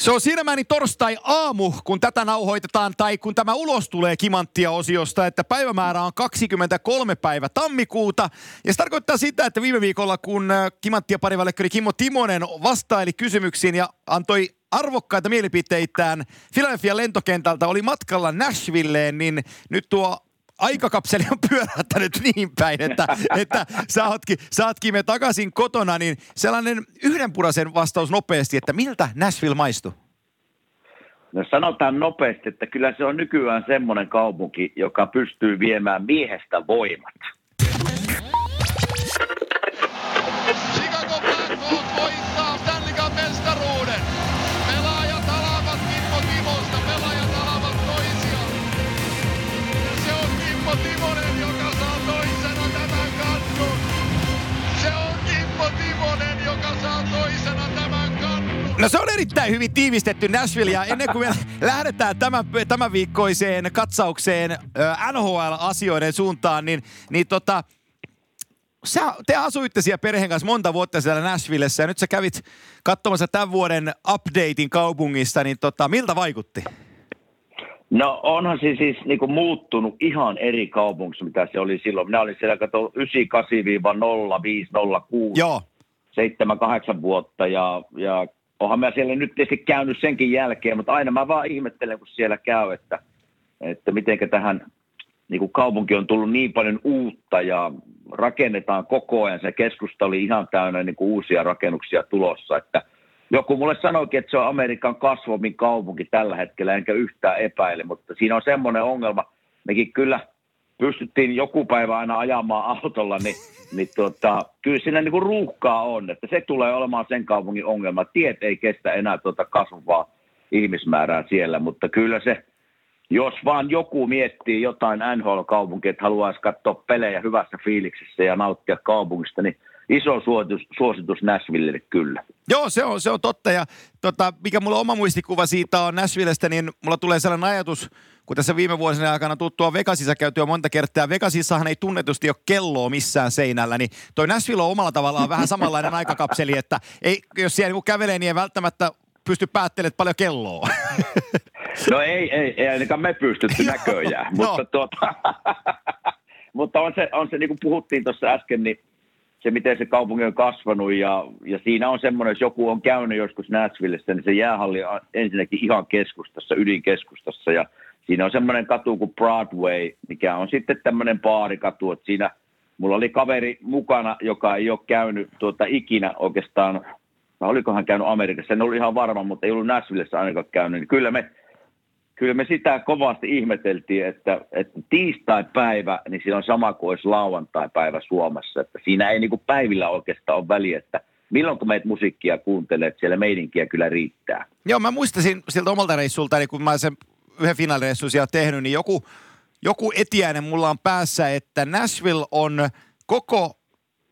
Se on määrin torstai-aamu, kun tätä nauhoitetaan, tai kun tämä ulos tulee Kimanttia-osiosta, että päivämäärä on 23 päivä tammikuuta. Ja se tarkoittaa sitä, että viime viikolla, kun äh, Kimanttia parivallekkari Kimmo Timonen vastaili kysymyksiin ja antoi arvokkaita mielipiteitään Philadelphia lentokentältä, oli matkalla Nashvilleen, niin nyt tuo aikakapseli on pyörähtänyt niin päin, että, että sä, ootkin, sä ootkin me takaisin kotona, niin sellainen yhdenpuraisen vastaus nopeasti, että miltä Nashville maistuu? No sanotaan nopeasti, että kyllä se on nykyään semmoinen kaupunki, joka pystyy viemään miehestä voimat. No se on erittäin hyvin tiivistetty Nashville ja ennen kuin me lähdetään tämän, tämän viikkoiseen katsaukseen NHL-asioiden suuntaan, niin, niin tota, sä, te asuitte siellä perheen kanssa monta vuotta siellä Nashvillessä ja nyt sä kävit katsomassa tämän vuoden updatein kaupungista, niin tota, miltä vaikutti? No onhan se siis niin kuin muuttunut ihan eri kaupungissa, mitä se oli silloin. Minä olin siellä kato 98-05-06. Joo. 7-8 vuotta ja, ja onhan mä siellä nyt tietysti käynyt senkin jälkeen, mutta aina mä vaan ihmettelen, kun siellä käy, että, että miten tähän niin kuin kaupunki on tullut niin paljon uutta ja rakennetaan koko ajan. Se keskusta oli ihan täynnä niin kuin uusia rakennuksia tulossa, että joku mulle sanoikin, että se on Amerikan kasvavin kaupunki tällä hetkellä, enkä yhtään epäile, mutta siinä on semmoinen ongelma, mekin kyllä pystyttiin joku päivä aina ajamaan autolla, niin niin tuota, kyllä siinä niin kuin ruuhkaa on, että se tulee olemaan sen kaupungin ongelma. Tiet ei kestä enää tuota kasvavaa ihmismäärää siellä, mutta kyllä se, jos vaan joku miettii jotain NHL-kaupunkia, että haluaisi katsoa pelejä hyvässä fiiliksessä ja nauttia kaupungista, niin iso suositus, suositus Nashvillelle kyllä. Joo, se on, se on totta. Ja tota, mikä mulla oma muistikuva siitä on Nashvillestä, niin mulla tulee sellainen ajatus, kun tässä viime vuosina aikana tuttua Vegasissa käytyä monta kertaa. Vegasissahan ei tunnetusti ole kelloa missään seinällä, niin toi Nashville on omalla tavallaan vähän samanlainen aikakapseli, että ei, jos siellä niin kävelee, niin ei välttämättä pysty päättelemään paljon kelloa. No ei, ei, ei ainakaan me pystytty näköjään, mutta, tuota, mutta on se, on se niin kuin puhuttiin tuossa äsken, niin se, miten se kaupunki on kasvanut ja, ja siinä on semmoinen, jos joku on käynyt joskus Nashvillessä, niin se jäähalli on ensinnäkin ihan keskustassa, ydinkeskustassa ja siinä on semmoinen katu kuin Broadway, mikä on sitten tämmöinen baarikatu, että siinä mulla oli kaveri mukana, joka ei ole käynyt tuota ikinä oikeastaan, olikohan käynyt Amerikassa, en ollut ihan varma, mutta ei ollut Nashvillessä ainakaan käynyt, niin kyllä me kyllä me sitä kovasti ihmeteltiin, että, että tiistai-päivä, niin siinä on sama kuin olisi lauantai-päivä Suomessa. Että siinä ei niin kuin päivillä oikeastaan ole väliä, että milloin kun meitä musiikkia kuuntelee, että siellä meidinkiä kyllä riittää. Joo, mä muistasin siltä omalta reissulta, niin kun mä sen yhden finaalireissun siellä tehnyt, niin joku, joku etiäinen mulla on päässä, että Nashville on koko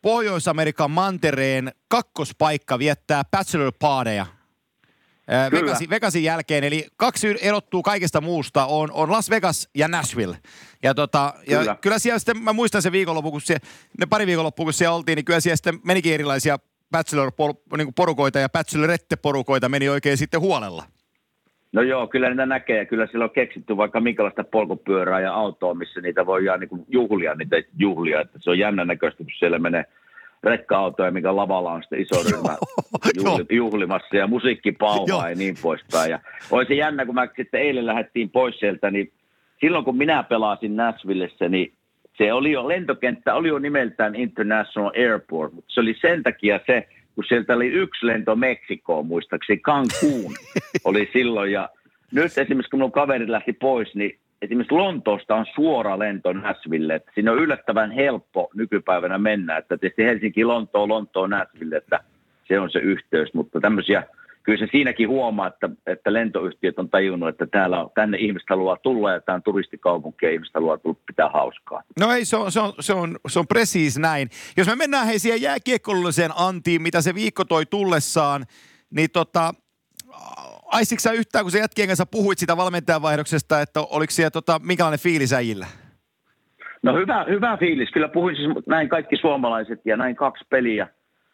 Pohjois-Amerikan mantereen kakkospaikka viettää bachelor partyja – Vegasin, Vegasin jälkeen, eli kaksi erottuu kaikesta muusta, on, on Las Vegas ja Nashville. Ja, tota, kyllä. ja kyllä siellä sitten, mä muistan se viikonloppu, kun siellä, ne pari viikonloppua, kun siellä oltiin, niin kyllä siellä sitten menikin erilaisia bachelor-porukoita ja bachelorette-porukoita meni oikein sitten huolella. No joo, kyllä niitä näkee. Kyllä siellä on keksitty vaikka minkälaista polkupyörää ja autoa, missä niitä voi niin juhlia, niitä juhlia. Että se on jännä näköistä, kun siellä menee rekka-autoja, mikä lavalla on sitten iso ryhmä juhli, juhlimassa ja musiikki pauhaa ja niin poispäin. Ja olisi jännä, kun mä sitten eilen lähdettiin pois sieltä, niin silloin kun minä pelasin Nashvillessä, niin se oli jo, lentokenttä oli jo nimeltään International Airport, mutta se oli sen takia se, kun sieltä oli yksi lento Meksikoon muistaakseni, Cancun oli silloin. Ja nyt esimerkiksi kun mun kaveri lähti pois, niin esimerkiksi Lontoosta on suora lento Nashville, että siinä on yllättävän helppo nykypäivänä mennä, että tietysti Helsinki, Lontoo, Lontoo, Nashville, että se on se yhteys, mutta tämmöisiä, kyllä se siinäkin huomaa, että, että lentoyhtiöt on tajunnut, että täällä on, tänne ihmiset haluaa tulla ja tämä on turistikaupunki ja ihmiset haluaa tulla pitää hauskaa. No ei, se on, se on, se on, se on presiis näin. Jos me mennään hei siihen jääkiekkolliseen antiin, mitä se viikko toi tullessaan, niin tota, aistitko sä yhtään, kun sä jätkien kanssa puhuit sitä valmentajavaihdoksesta, että oliko siellä tota, minkälainen fiilis äijillä? No hyvä, hyvä fiilis. Kyllä puhuin siis näin kaikki suomalaiset ja näin kaksi peliä.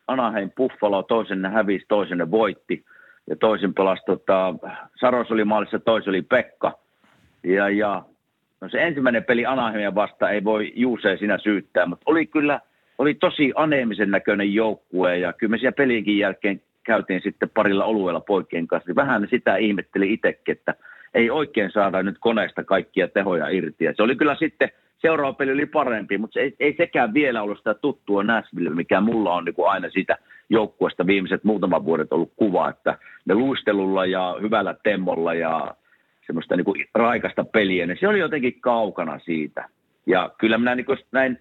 Anaheim Buffalo, toisenne hävisi, toisenne voitti. Ja toisin pelasi, tota, Saros oli maalissa, toisi oli Pekka. Ja, ja no se ensimmäinen peli Anaheimia vasta ei voi Juuseen sinä syyttää, mutta oli kyllä, oli tosi aneemisen näköinen joukkue ja kyllä me siellä peliinkin jälkeen käytiin sitten parilla olueella poikien kanssa. Niin vähän sitä ihmetteli itsekin, että ei oikein saada nyt koneesta kaikkia tehoja irti. Ja se oli kyllä sitten, seuraava peli oli parempi, mutta se ei, ei sekään vielä ollut sitä tuttua Nashville, mikä mulla on niin kuin aina siitä joukkueesta viimeiset muutaman vuodet ollut kuva, että ne luistelulla ja hyvällä temmolla ja semmoista niin kuin raikasta peliä, niin se oli jotenkin kaukana siitä. Ja kyllä minä niin näin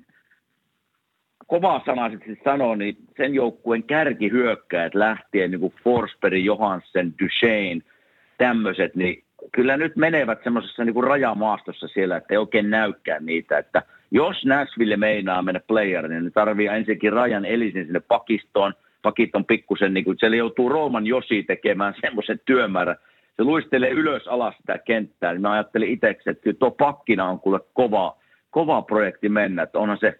kovaa sanaisesti sanoo, niin sen joukkueen kärkihyökkäät lähtien niin kuin Forsberg, Johansen, Duchesne, tämmöiset, niin kyllä nyt menevät semmoisessa niin kuin rajamaastossa siellä, että ei oikein näykää niitä, että jos Nashville meinaa mennä playeriin, niin tarvii ensinnäkin rajan elisin sinne pakistoon, pakit on pikkusen, niin kuin, siellä joutuu Rooman Josi tekemään semmoisen työmäärän, se luistelee ylös alas sitä kenttää, niin mä ajattelin itseksi, että kyllä tuo pakkina on kuule kova, kova projekti mennä, että onhan se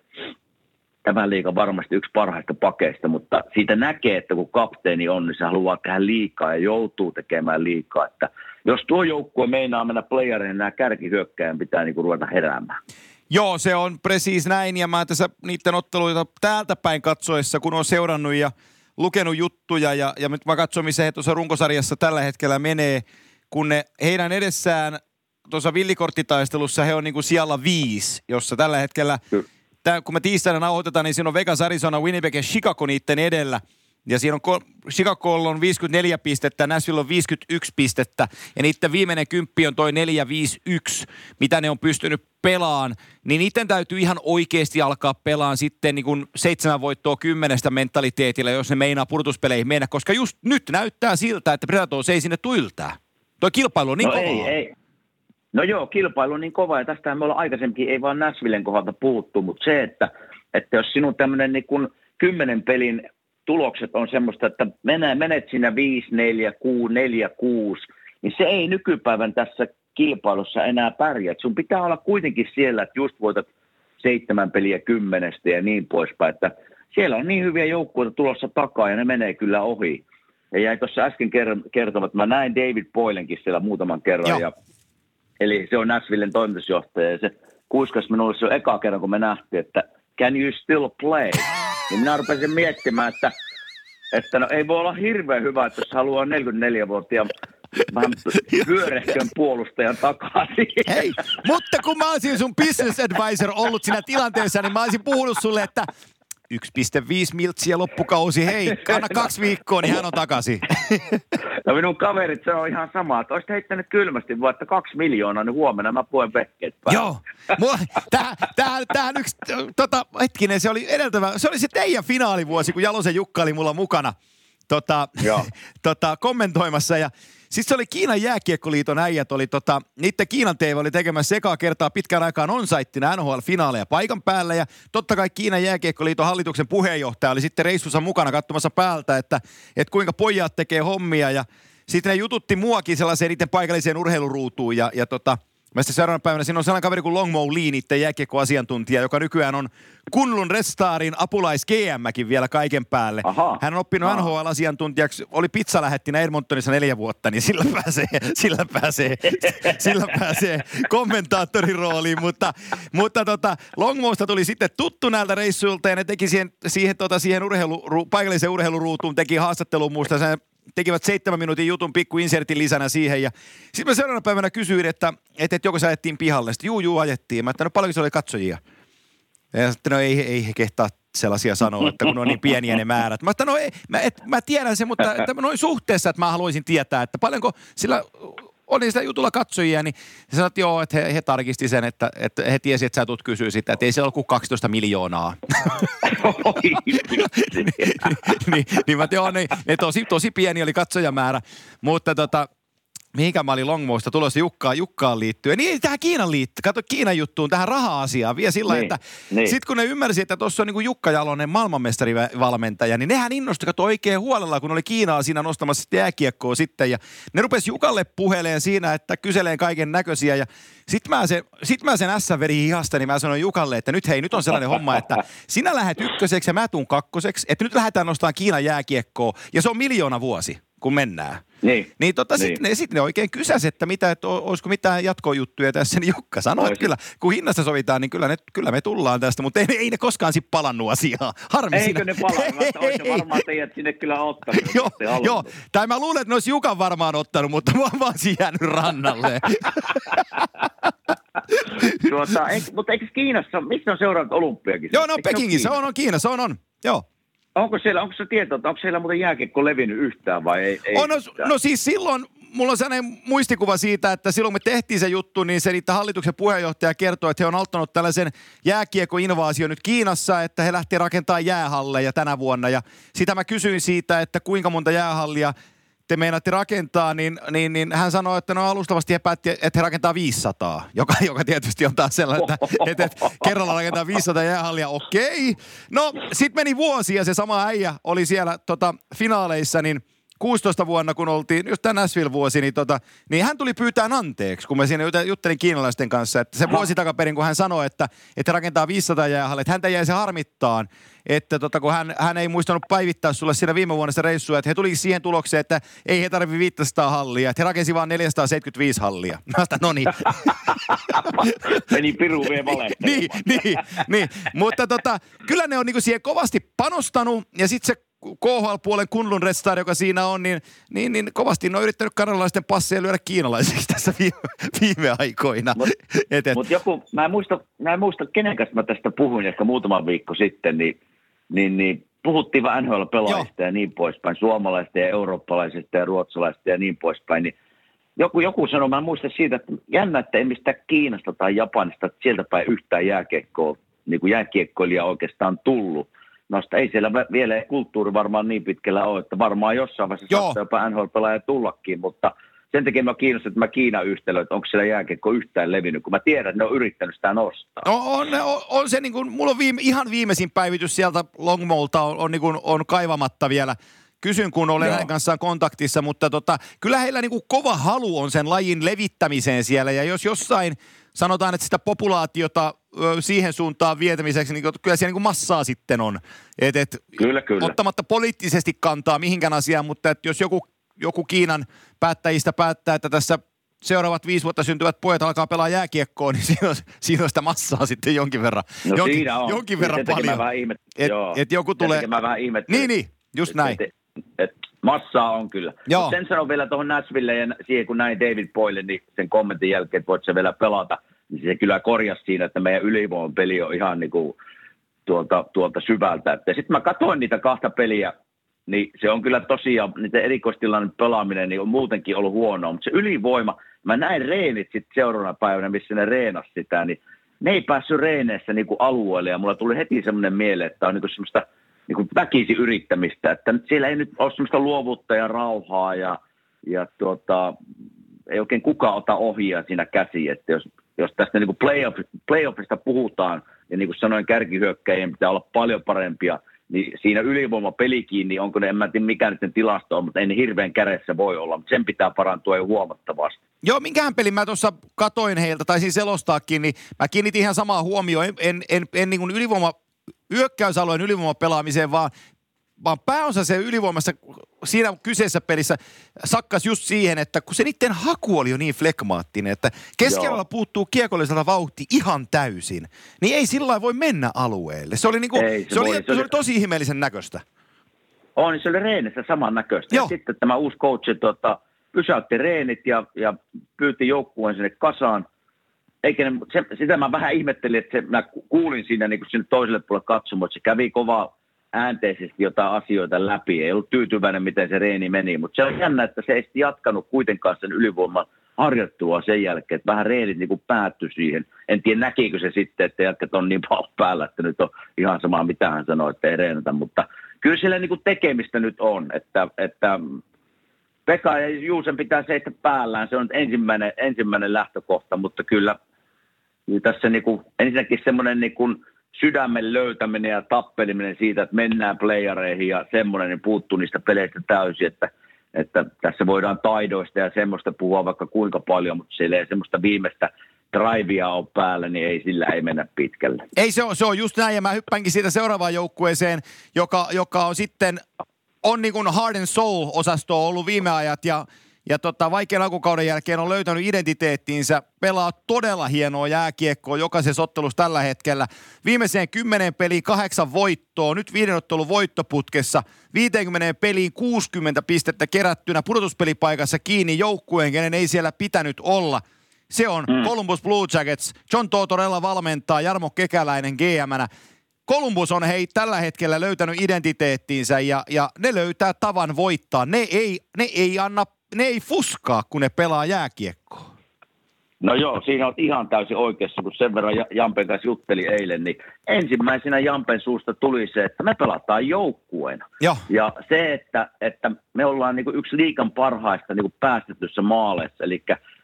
tämän liikan varmasti yksi parhaista pakeista, mutta siitä näkee, että kun kapteeni on, niin se haluaa tehdä liikaa ja joutuu tekemään liikaa. Että jos tuo joukkue meinaa mennä playeriin, niin nämä kärkihyökkäjän pitää niin kuin ruveta heräämään. Joo, se on presiis näin ja mä tässä niiden otteluita täältä päin katsoessa, kun on seurannut ja lukenut juttuja ja, ja nyt mä katson, missä he tuossa runkosarjassa tällä hetkellä menee, kun ne heidän edessään tuossa villikorttitaistelussa he on niin kuin siellä viisi, jossa tällä hetkellä Tää, kun me tiistaina nauhoitetaan, niin siinä on Vegas, Arizona, Winnipeg ja Chicago niiden edellä. Ja siinä on Chicago on 54 pistettä, Nashville on 51 pistettä. Ja niiden viimeinen kymppi on toi 451, mitä ne on pystynyt pelaan. Niin niiden täytyy ihan oikeasti alkaa pelaan sitten niin kuin seitsemän voittoa kymmenestä mentaliteetillä, jos ne meinaa purtuspeleihin mennä. Koska just nyt näyttää siltä, että Predators ei sinne tuiltää. Tuo kilpailu on niin no ei, ei, No joo, kilpailu on niin kova ja tästä me ollaan aikaisemmin, ei vaan Nashvillen kohdalta puhuttu, mutta se, että, että jos sinun tämmöinen niin kuin kymmenen pelin tulokset on semmoista, että menet, menet siinä 5, 4, 6, 4, 6, niin se ei nykypäivän tässä kilpailussa enää pärjää. Sun pitää olla kuitenkin siellä, että just voitat seitsemän peliä kymmenestä ja niin poispäin, että siellä on niin hyviä joukkueita tulossa takaa ja ne menee kyllä ohi. Ja jäi tuossa äsken kertomaan, että mä näin David Boylenkin siellä muutaman kerran Joo. ja Eli se on Nashvillen toimitusjohtaja ja se kuiskas minulle se on eka kerran, kun me nähtiin, että can you still play? Niin minä rupesin miettimään, että, että no ei voi olla hirveän hyvä, että jos haluaa 44 vuotta ja vähän pyörehkön puolustajan takaisin. Hei, mutta kun mä olisin sun business advisor ollut siinä tilanteessa, niin mä olisin puhunut sulle, että 1,5 miltsiä loppukausi. Hei, kanna kaksi viikkoa, niin hän on takaisin. No minun kaverit, se on ihan sama. Että olisit heittänyt kylmästi että kaksi miljoonaa, niin huomenna mä puen vehkeet Joo. tähän, tähän, tähän yksi, tota, hetkinen, se oli edeltävä, se oli se teidän finaalivuosi, kun Jalosen Jukka oli mulla mukana tota, tota, kommentoimassa ja sitten se oli Kiinan jääkiekkoliiton äijät, oli tota, niiden Kiinan TV oli tekemässä sekaa kertaa pitkään aikaan onsaittina NHL-finaaleja paikan päällä. Ja totta kai Kiinan jääkiekkoliiton hallituksen puheenjohtaja oli sitten reissussa mukana katsomassa päältä, että, että kuinka pojat tekee hommia. Ja sitten ne jututti muakin sellaiseen niiden paikalliseen urheiluruutuun ja, ja tota – Mä sitten seuraavana päivänä siinä on sellainen kaveri kuin Longmo Lee, niiden jääkiekkoasiantuntija, joka nykyään on Kunlun Restaarin apulais GMkin vielä kaiken päälle. Aha. Hän on oppinut Aha. NHL-asiantuntijaksi, oli pizzalähettinä Edmontonissa neljä vuotta, niin sillä pääsee, sillä pääsee, sillä pääsee kommentaattorin rooliin. Mutta, mutta tota, Longmosta tuli sitten tuttu näiltä reissuilta ja ne teki siihen, siihen, tota, siihen urheilu, paikalliseen urheiluruutuun, teki haastattelun muusta sen tekivät seitsemän minuutin jutun pikku insertin lisänä siihen. Ja sitten mä seuraavana päivänä kysyin, että, että, että joko sä ajettiin pihalle. Sitten juu, juu, ajettiin. Mä että no paljonko se oli katsojia? Ja sitten no ei, ei he kehtaa sellaisia sanoa, että kun on niin pieniä ne määrät. Mä että no ei, mä, et, mä tiedän sen, mutta että noin suhteessa, että mä haluaisin tietää, että paljonko sillä oli sitä jutulla katsojia, niin he sanoivat, että joo, että he, he tarkisti sen, että, että he tiesi, että sä tulet kysyä sitä, että ei siellä ole kuin 12 miljoonaa. niin, niin, niin mä joo, ne, ne tosi, tosi pieni oli katsojamäärä, mutta tota, mihinkä mä olin Longmoista tulossa Jukkaan, Jukkaan liittyen. Niin tähän Kiinan liittyy, kato Kiinan juttuun, tähän raha-asiaan vielä sillä niin, että niin. sitten kun ne ymmärsi, että tuossa on niin Jukka Jalonen maailmanmestarivalmentaja, niin nehän innostui kato oikein huolella, kun oli Kiinaa siinä nostamassa jääkiekkoa sitten. Ja ne rupesi Jukalle puheleen siinä, että kyseleen kaiken näköisiä. Ja sitten mä, se, sit mä sen veri hihasta, niin mä sanoin Jukalle, että nyt hei, nyt on sellainen homma, että sinä lähdet ykköseksi ja mä tuun kakkoseksi, että nyt lähdetään nostamaan Kiinan jääkiekkoa ja se on miljoona vuosi kun mennään. Niin. Niin, tota, Niin. Sitten ne, sit ne oikein kysäs, että mitä, että olisiko mitään jatkojuttuja tässä, niin Jukka sanoi, että kyllä, kun hinnasta sovitaan, niin kyllä, ne, kyllä me tullaan tästä, mutta ei, ne- ei ne koskaan sit palannut asiaan. Harmi Eikö siinä. ne palaa? Olisi varmaan teidät sinne kyllä ottanut. joo, joo, tai mä luulen, että ne olisi Jukan varmaan ottanut, mutta mä oon vaan jäänyt rannalle. Tuota, eik, mutta eikö Kiinassa, missä on seuraavat olympiakisat? joo, no Pekingissä, on, on Kiinassa, on, on. Joo. Onko siellä, onko se tieto, että onko siellä muuten jääkiekko levinnyt yhtään vai ei? ei On, no, yhtään? no siis silloin, mulla on sellainen muistikuva siitä, että silloin me tehtiin se juttu, niin se niitä hallituksen puheenjohtaja kertoi, että he on aloittanut tällaisen jääkiekko-invaasion nyt Kiinassa, että he lähti rakentamaan jäähalleja tänä vuonna. Ja sitä mä kysyin siitä, että kuinka monta jäähallia te meinaatte rakentaa, niin, niin, niin hän sanoi, että no alustavasti he päätti, että he rakentaa 500, joka, joka tietysti on taas sellainen, että, että, että kerralla rakentaa 500 jäähallia, okei. No, sitten meni vuosi ja se sama äijä oli siellä tota, finaaleissa, niin 16 vuonna, kun oltiin, just tämä Nashville-vuosi, niin, tota, niin hän tuli pyytää anteeksi, kun mä siinä jut- juttelin kiinalaisten kanssa, että se vuosi takaperin, kun hän sanoi, että, että rakentaa 500 jäähallia, että häntä jäi se harmittaan, että tota, kun hän, hän ei muistanut päivittää sulle siinä viime vuonna sitä reissua, että he tuli siihen tulokseen, että ei he tarvi 500 hallia, että he rakensi vain 475 hallia. Mä sanoin, no niin. Meni piru vie valehtelemaan. niin, niin, niin. Mutta tota, kyllä ne on niinku siihen kovasti panostanut ja sitten se KHL-puolen Kunlun Red joka siinä on, niin, niin, niin kovasti ne on yrittänyt kanadalaisten passeja lyödä kiinalaisiksi tässä viime, viime aikoina. Mut- Mutta joku, mä en, muista, mä en muista, kenen kanssa mä tästä puhuin ehkä muutama viikko sitten, niin, niin, niin puhuttiin vaan NHL-pelaajista ja niin poispäin, suomalaisista ja eurooppalaisista ja ruotsalaisista ja niin poispäin, niin joku, joku sanoi, mä en muista siitä, että jännä, että ei mistään Kiinasta tai Japanista, että sieltä päin yhtään jääkiekkoa, niin kuin jääkiekkoilija oikeastaan tullut. No sitä ei siellä vielä kulttuuri varmaan niin pitkällä ole, että varmaan jossain vaiheessa Joo. saattaa jopa NHL-pelaaja tullakin, mutta sen takia mä kiinnostan, että mä Kiinan yhtälö, että onko siellä jääkiekko yhtään levinnyt, kun mä tiedän, että ne on yrittänyt sitä nostaa. No on, on, on se niin kuin, mulla on viime, ihan viimeisin päivitys sieltä Longmolta on, on, niin kuin, on kaivamatta vielä. Kysyn, kun olen Joo. hänen kanssaan kontaktissa, mutta tota, kyllä heillä niin kuin kova halu on sen lajin levittämiseen siellä. Ja jos jossain sanotaan, että sitä populaatiota siihen suuntaan vietämiseksi, niin kyllä siellä niin kuin massaa sitten on. Et, et, Kyllä, kyllä. Ottamatta poliittisesti kantaa mihinkään asiaan, mutta että jos joku, joku Kiinan päättäjistä päättää, että tässä seuraavat viisi vuotta syntyvät pojat alkaa pelaa jääkiekkoa, niin siinä on, siinä on sitä massaa sitten jonkin verran. No jonkin, siinä on. jonkin Sen verran takia paljon. Vähän ihmet... Et- Joo. et joku Sen tulee- takia Mä vähän ihmettelen. Niin, niin, just näin. Et, et, et massaa on kyllä. Joo. Mut sen sanon vielä tuohon Nashville ja siihen, kun näin David Boyle, niin sen kommentin jälkeen, että voit sä vielä pelata, niin se kyllä korjasi siinä, että meidän ylivoimapeli on ihan niin kuin tuolta, tuolta syvältä. Ja sitten mä katsoin niitä kahta peliä, niin se on kyllä tosiaan, niiden erikoistilanne pelaaminen niin on muutenkin ollut huonoa, mutta se ylivoima, mä näin reenit sitten seuraavana päivänä, missä ne reenas sitä, niin ne ei päässyt reeneissä niin kuin alueelle ja mulla tuli heti semmoinen mieleen, että on niin kuin semmoista niin kuin väkisi yrittämistä, että siellä ei nyt ole semmoista luovuutta ja rauhaa ja, ja tuota, ei oikein kukaan ota ohjaa siinä käsiin, että jos, jos tästä niin kuin playoff, playoffista puhutaan, ja niin kuin sanoin, kärkihyökkäjien pitää olla paljon parempia, niin siinä ylivoimapelikin, niin onko ne, en mä tiedä mikä nyt tilasto on, mutta ei hirveän kädessä voi olla, mutta sen pitää parantua jo huomattavasti. Joo, minkähän pelin mä tuossa katoin heiltä, taisin selostaakin, niin mä kiinnitin ihan samaa huomioon. En, en, en, en niin kuin ylivoima, hyökkäysalueen ylivoimapelaamiseen, vaan, vaan pääosa se ylivoimassa siinä kyseessä pelissä sakkas just siihen, että kun se niiden haku oli jo niin flekmaattinen, että keskellä puuttuu kiekolliselta vauhti ihan täysin, niin ei sillä voi mennä alueelle. Se oli, niin kuin, Ei, se, se se, oli, voi, se, se oli- tosi ihmeellisen näköistä. On, niin se oli reenissä samannäköistä. Joo. Ja sitten tämä uusi coach tota, pysäytti reenit ja, ja pyyti joukkueen sinne kasaan. Eikä ne, se, sitä mä vähän ihmettelin, että se, mä ku- kuulin siinä niin sinne toiselle puolelle katsomaan, että se kävi kova äänteisesti jotain asioita läpi. Ei ollut tyytyväinen, miten se reeni meni, mutta se on jännä, että se ei jatkanut kuitenkaan sen ylivoiman harjoittelua sen jälkeen, että vähän reenit niin päättyi siihen. En tiedä, näkikö se sitten, että jätkät on niin päällä, että nyt on ihan sama, mitä hän sanoi, että ei reenata, mutta kyllä siellä niin tekemistä nyt on, että, että Pekka ja Juusen pitää seistä päällään, se on ensimmäinen, ensimmäinen lähtökohta, mutta kyllä niin tässä niin kuin, ensinnäkin semmoinen niin kuin sydämen löytäminen ja tappeliminen siitä, että mennään playareihin ja semmoinen niin puuttuu niistä peleistä täysin, että, että tässä voidaan taidoista ja semmoista puhua vaikka kuinka paljon, mutta siellä ei semmoista viimeistä drivea ole päällä, niin ei sillä ei mennä pitkälle. Ei se on, se on just näin, ja mä hyppänkin siitä seuraavaan joukkueeseen, joka, joka on sitten on niin kuin Heart and Soul-osasto ollut viime ajat ja ja tota, vaikean alkukauden jälkeen on löytänyt identiteettiinsä, pelaa todella hienoa jääkiekkoa jokaisessa ottelussa tällä hetkellä. Viimeiseen kymmenen peliin kahdeksan voittoa, nyt viiden ottelun voittoputkessa, 50 peliin 60 pistettä kerättynä, pudotuspelipaikassa kiinni joukkueen, kenen ei siellä pitänyt olla. Se on mm. Columbus Blue Jackets, John Totorella valmentaa, Jarmo Kekäläinen GMnä. Columbus on hei tällä hetkellä löytänyt identiteettiinsä ja, ja ne löytää tavan voittaa. Ne ei, ne ei anna ne ei fuskaa, kun ne pelaa jääkiekkoa. No joo, siinä on ihan täysin oikeassa, kun sen verran Jampen kanssa jutteli eilen, niin ensimmäisenä Jampen suusta tuli se, että me pelataan joukkueena. Joo. Ja se, että, että me ollaan niin yksi liikan parhaista niin päästetyssä maaleissa, eli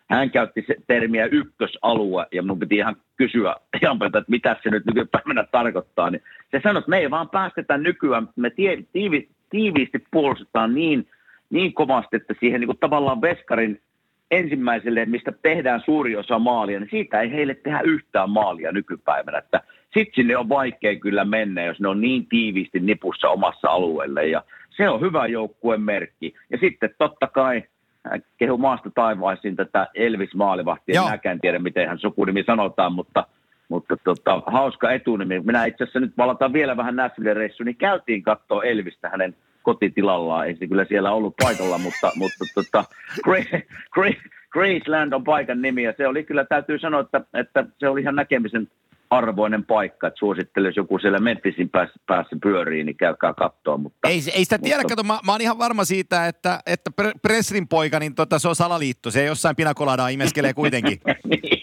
hän käytti se termiä ykkösalue, ja minun piti ihan kysyä Jampelta, että mitä se nyt nykypäivänä tarkoittaa. Niin se sanoi, että me ei vaan päästetä nykyään, me tiivi, tiiviisti puolustetaan niin – niin kovasti, että siihen niin kuin tavallaan veskarin ensimmäiselle, mistä tehdään suuri osa maalia, niin siitä ei heille tehdä yhtään maalia nykypäivänä. Että sitten sinne on vaikea kyllä mennä, jos ne on niin tiiviisti nipussa omassa alueelle. Ja se on hyvä joukkueen merkki. Ja sitten totta kai äh, kehu maasta taivaisiin tätä Elvis Maalivahtia. Minäkään tiedä, miten hän sukunimi sanotaan, mutta, mutta tota, hauska etunimi. Minä itse asiassa nyt valataan vielä vähän Nashville reissu, niin käytiin katsoa Elvistä hänen kotitilallaan. Ei se kyllä siellä ollut paikalla, mutta, mutta tota, Graceland on paikan nimi ja se oli kyllä, täytyy sanoa, että, että se oli ihan näkemisen arvoinen paikka, että suosittelen, jos joku siellä Memphisin päässä, päässä pyörii, niin käykää katsoa. Mutta, ei, ei sitä tiedä, mutta... kato, mä, mä oon ihan varma siitä, että, että Presrin poika, niin tota, se on salaliitto, se jossain pinakoladaa imeskelee kuitenkin. niin,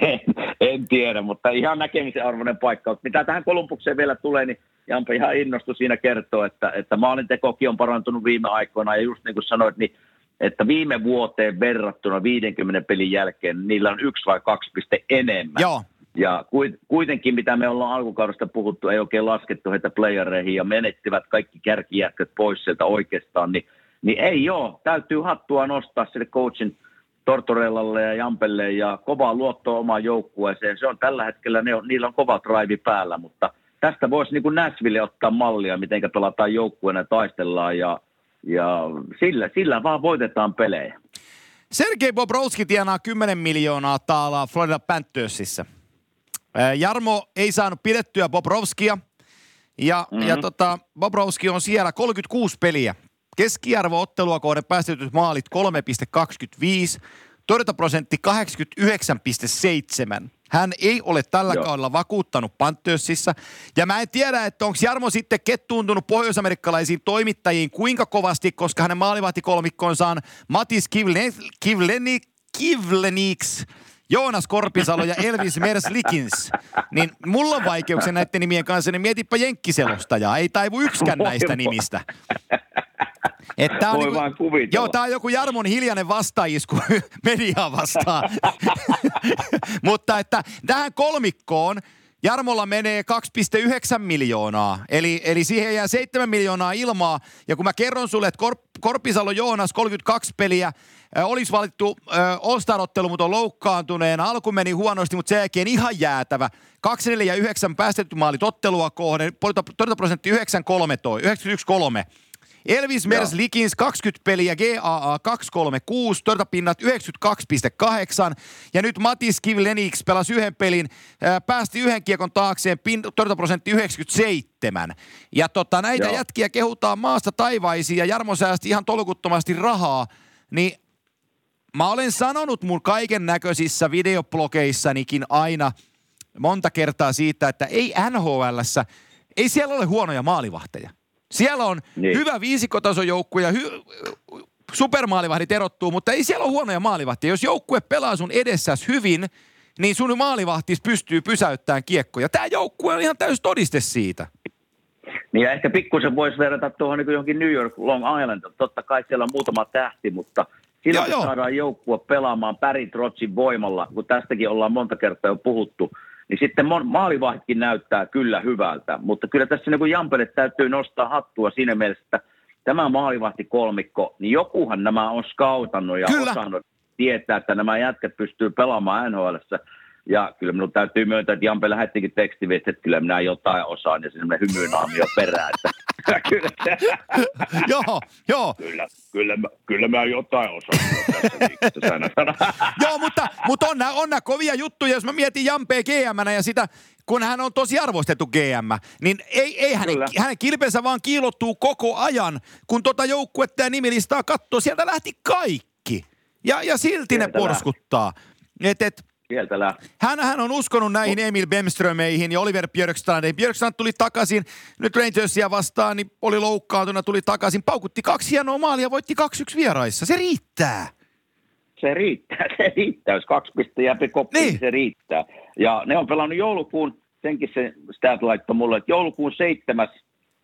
en, en, tiedä, mutta ihan näkemisen arvoinen paikka. Mitä tähän Kolumbukseen vielä tulee, niin Jampa ihan innostui siinä kertoo, että, että maalintekokin on parantunut viime aikoina ja just niin kuin sanoit, niin että viime vuoteen verrattuna 50 pelin jälkeen niillä on yksi vai kaksi piste enemmän. Joo. Ja kuitenkin, mitä me ollaan alkukaudesta puhuttu, ei oikein laskettu heitä playereihin ja menettivät kaikki kärkijätkät pois sieltä oikeastaan, niin, niin ei joo, täytyy hattua nostaa sille coachin Tortorellalle ja Jampelle ja kovaa luottoa omaan joukkueeseen. Se on tällä hetkellä, ne on, niillä on kova drive päällä, mutta – tästä voisi niin kuin Nashville ottaa mallia, miten pelataan joukkueena taistellaan ja, ja sillä, sillä vaan voitetaan pelejä. Sergei Bobrovski tienaa 10 miljoonaa taalaa Florida Panthersissa. Jarmo ei saanut pidettyä Bobrovskia ja, mm-hmm. ja tota, Bobrovski on siellä 36 peliä. Keskiarvo ottelua kohden päästetyt maalit 3,25, torjuntaprosentti 89,7. Hän ei ole tällä Joo. kaudella vakuuttanut Panthersissa. Ja mä en tiedä, että onko Jarmo sitten kettuuntunut pohjoisamerikkalaisiin toimittajiin kuinka kovasti, koska hänen maalivahtikolmikkonsa on Matis Kivlen, Kivleni, Kivleniks, Joonas Korpisalo ja Elvis Merslikins. Niin mulla on vaikeuksia näiden nimien kanssa, niin mietipä jenkkiselostajaa. Ei taivu yksikään näistä nimistä. Että on Voi niinku, vaan kuvitella. Joo, tämä on joku Jarmon hiljainen vastaisku mediaa vastaan. Mutta että tähän kolmikkoon Jarmolla menee 2,9 miljoonaa, eli, eli siihen jää 7 miljoonaa ilmaa. Ja kun mä kerron sulle, että Kor- Korpisalo Joonas 32 peliä, olisi valittu All-Star-ottelu, mutta on loukkaantuneena. Alku meni huonosti, mutta sen jälkeen ihan jäätävä. 2,49 päästetty maalit ottelua kohden, prosentti 9,3, 91,3. Elvis Mers Likins 20 peliä, GAA 236, tortapinnat 92,8 ja nyt Matis Kivlenix pelasi yhden pelin, ää, päästi yhden kiekon taakseen, pin, tortaprosentti 97. Ja tota, näitä Joo. jätkiä kehutaan maasta taivaisiin ja Jarmo säästi ihan tolkuttomasti rahaa, niin mä olen sanonut mun kaiken näköisissä videoblogeissanikin aina monta kertaa siitä, että ei NHLssä, ei siellä ole huonoja maalivahteja. Siellä on niin. hyvä viisikotasojoukkue ja hy- supermaalivahdit erottuu, mutta ei siellä ole huonoja maalivahtia. Jos joukkue pelaa sun edessäsi hyvin, niin sun maalivahtis pystyy pysäyttämään kiekkoja. Tämä joukkue on ihan täys todiste siitä. Niin ja ehkä pikkusen voisi verrata tuohon niin johonkin New York Long Island. Totta kai siellä on muutama tähti, mutta sillä saadaan joukkue pelaamaan Barry Trotsin voimalla, kun tästäkin ollaan monta kertaa jo puhuttu – niin sitten maalivahditkin näyttää kyllä hyvältä. Mutta kyllä tässä niin Jampelle täytyy nostaa hattua siinä mielessä, että tämä maalivahtikolmikko, niin jokuhan nämä on skautannut ja kyllä. osannut tietää, että nämä jätkät pystyy pelaamaan nhl ja kyllä minun täytyy myöntää, että Jampe lähettikin tekstiviestit, että kyllä minä jotain osaan ja sinne hymynaamio perään. Että kyllä, joo, joo. Kyllä, kyllä, mä, kyllä mä jotain osaan tässä Joo, mutta, mutta on nämä, on nämä kovia juttuja, jos mä mietin Jampea gm ja sitä, kun hän on tosi arvostettu GM, niin ei, ei hänen, hänen kilpensä vaan kiilottuu koko ajan, kun tota joukkuetta ja nimilistaa katsoo, sieltä lähti kaikki. Ja, ja silti Sieltä ne porskuttaa. Et, et, Sieltä lähti. Hän, hän on uskonut näihin Emil Bemströmeihin ja Oliver Björkstrandeihin. Björkstrand tuli takaisin, nyt Rangersia vastaan, niin oli loukkaantuna, tuli takaisin. Paukutti kaksi hienoa maalia, voitti 2-1 vieraissa. Se riittää. Se riittää, se riittää. Jos kaksi pistettä jää koppiin, niin. niin se riittää. Ja ne on pelannut joulukuun, senkin se stat laittoi mulle, että joulukuun seitsemäs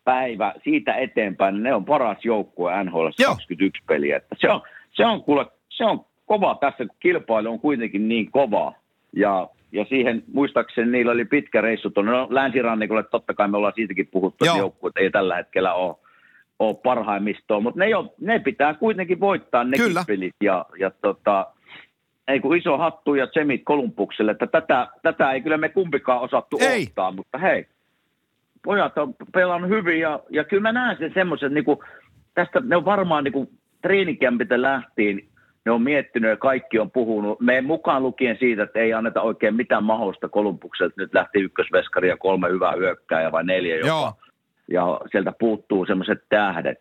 päivä siitä eteenpäin, ne on paras joukkue NHL 21 peliä. Että se on, se on kuule, se on kova tässä, kun kilpailu on kuitenkin niin kova. Ja, ja siihen muistaakseni niillä oli pitkä reissu tuonne no, länsirannikolle, totta kai me ollaan siitäkin puhuttu, että joukkueet ei tällä hetkellä ole, ole parhaimmistoa, mutta ne, jo, ne pitää kuitenkin voittaa ne pelit. Ja, ja tota, ei kun iso hattu ja semit Kolumpukselle, että tätä, tätä ei kyllä me kumpikaan osattu ei. ottaa, mutta hei, pojat on pelannut hyvin ja, ja kyllä mä näen sen semmoisen, niin kuin, tästä ne on varmaan niin kuin treenikämpitä lähtien ne on miettinyt ja kaikki on puhunut. Me mukaan lukien siitä, että ei anneta oikein mitään mahdollista Kolumbukselta. Nyt lähti ykkösveskari ja kolme hyvää hyökkääjää vai neljä jopa. Joo. Ja sieltä puuttuu semmoiset tähdet.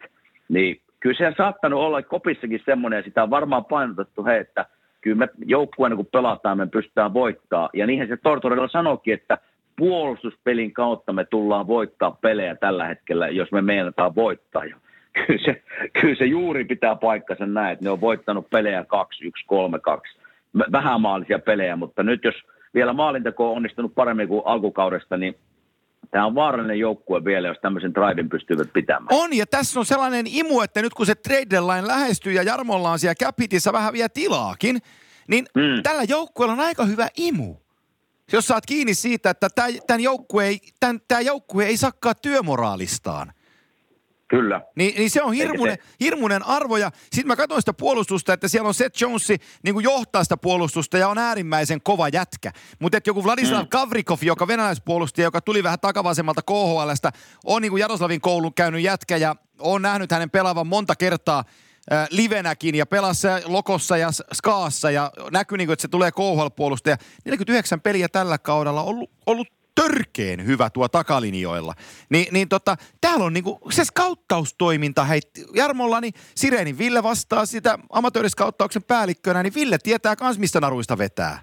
Niin kyllä se on saattanut olla kopissakin semmoinen, ja sitä on varmaan painotettu, he, että kyllä me joukkueena kun pelataan, me pystytään voittaa. Ja niinhän se Tortorella sanoikin, että puolustuspelin kautta me tullaan voittaa pelejä tällä hetkellä, jos me meinataan voittaa. Kyllä se, kyllä se juuri pitää paikkansa näin, että ne on voittanut pelejä 2-1, 3-2. Vähän maalisia pelejä, mutta nyt jos vielä maalinteko on onnistunut paremmin kuin alkukaudesta, niin tämä on vaarallinen joukkue vielä, jos tämmöisen traidin pystyvät pitämään. On, ja tässä on sellainen imu, että nyt kun se trade deadline lähestyy ja Jarmolla on siellä Capitissa vähän vielä tilaakin, niin mm. tällä joukkueella on aika hyvä imu. Jos saat kiinni siitä, että tämän joukkue ei, tämän, tämä joukkue ei sakkaa työmoraalistaan – Kyllä. Niin, niin se on hirmuinen, se... hirmuinen arvo. Ja sitten mä katsoin sitä puolustusta, että siellä on Seth Jonesi niin kuin johtaa sitä puolustusta ja on äärimmäisen kova jätkä. Mutta joku Vladislav mm. Kavrikov, joka venäläispuolustaja, joka tuli vähän takavasemmalta KHLstä, on niin kuin Jaroslavin koulun käynyt jätkä ja on nähnyt hänen pelaavan monta kertaa äh, livenäkin ja pelasi Lokossa ja Skaassa ja näkyy, niin kuin, että se tulee KHL-puolustaja. 49 peliä tällä kaudella ollut, ollut törkeen hyvä tuo takalinjoilla. Ni, niin tota, täällä on niinku se skauttaustoiminta, hei, Jarmolla, niin Sirenin Ville vastaa sitä amatööriskauttauksen päällikkönä, niin Ville tietää kans mistä naruista vetää.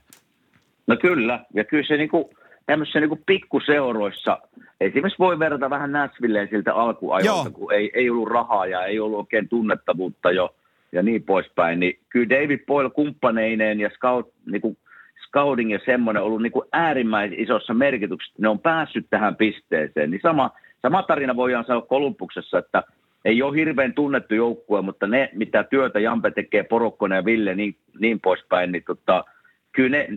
No kyllä, ja kyllä se niinku, tämmöisissä niinku pikkuseuroissa, esimerkiksi voi verrata vähän Nashvilleen siltä alkuajoilta, Joo. kun ei, ei ollut rahaa ja ei ollut oikein tunnettavuutta jo ja niin poispäin, niin kyllä David Boyle kumppaneineen ja scout, niinku, scouting ja semmoinen ollut niin kuin äärimmäisen isossa merkityksessä, ne on päässyt tähän pisteeseen. Niin sama, sama tarina voidaan sanoa Kolumbuksessa, että ei ole hirveän tunnettu joukkue, mutta ne, mitä työtä Jampe tekee, Porokkonen ja Ville niin, niin poispäin, niin tota, kyllä ne,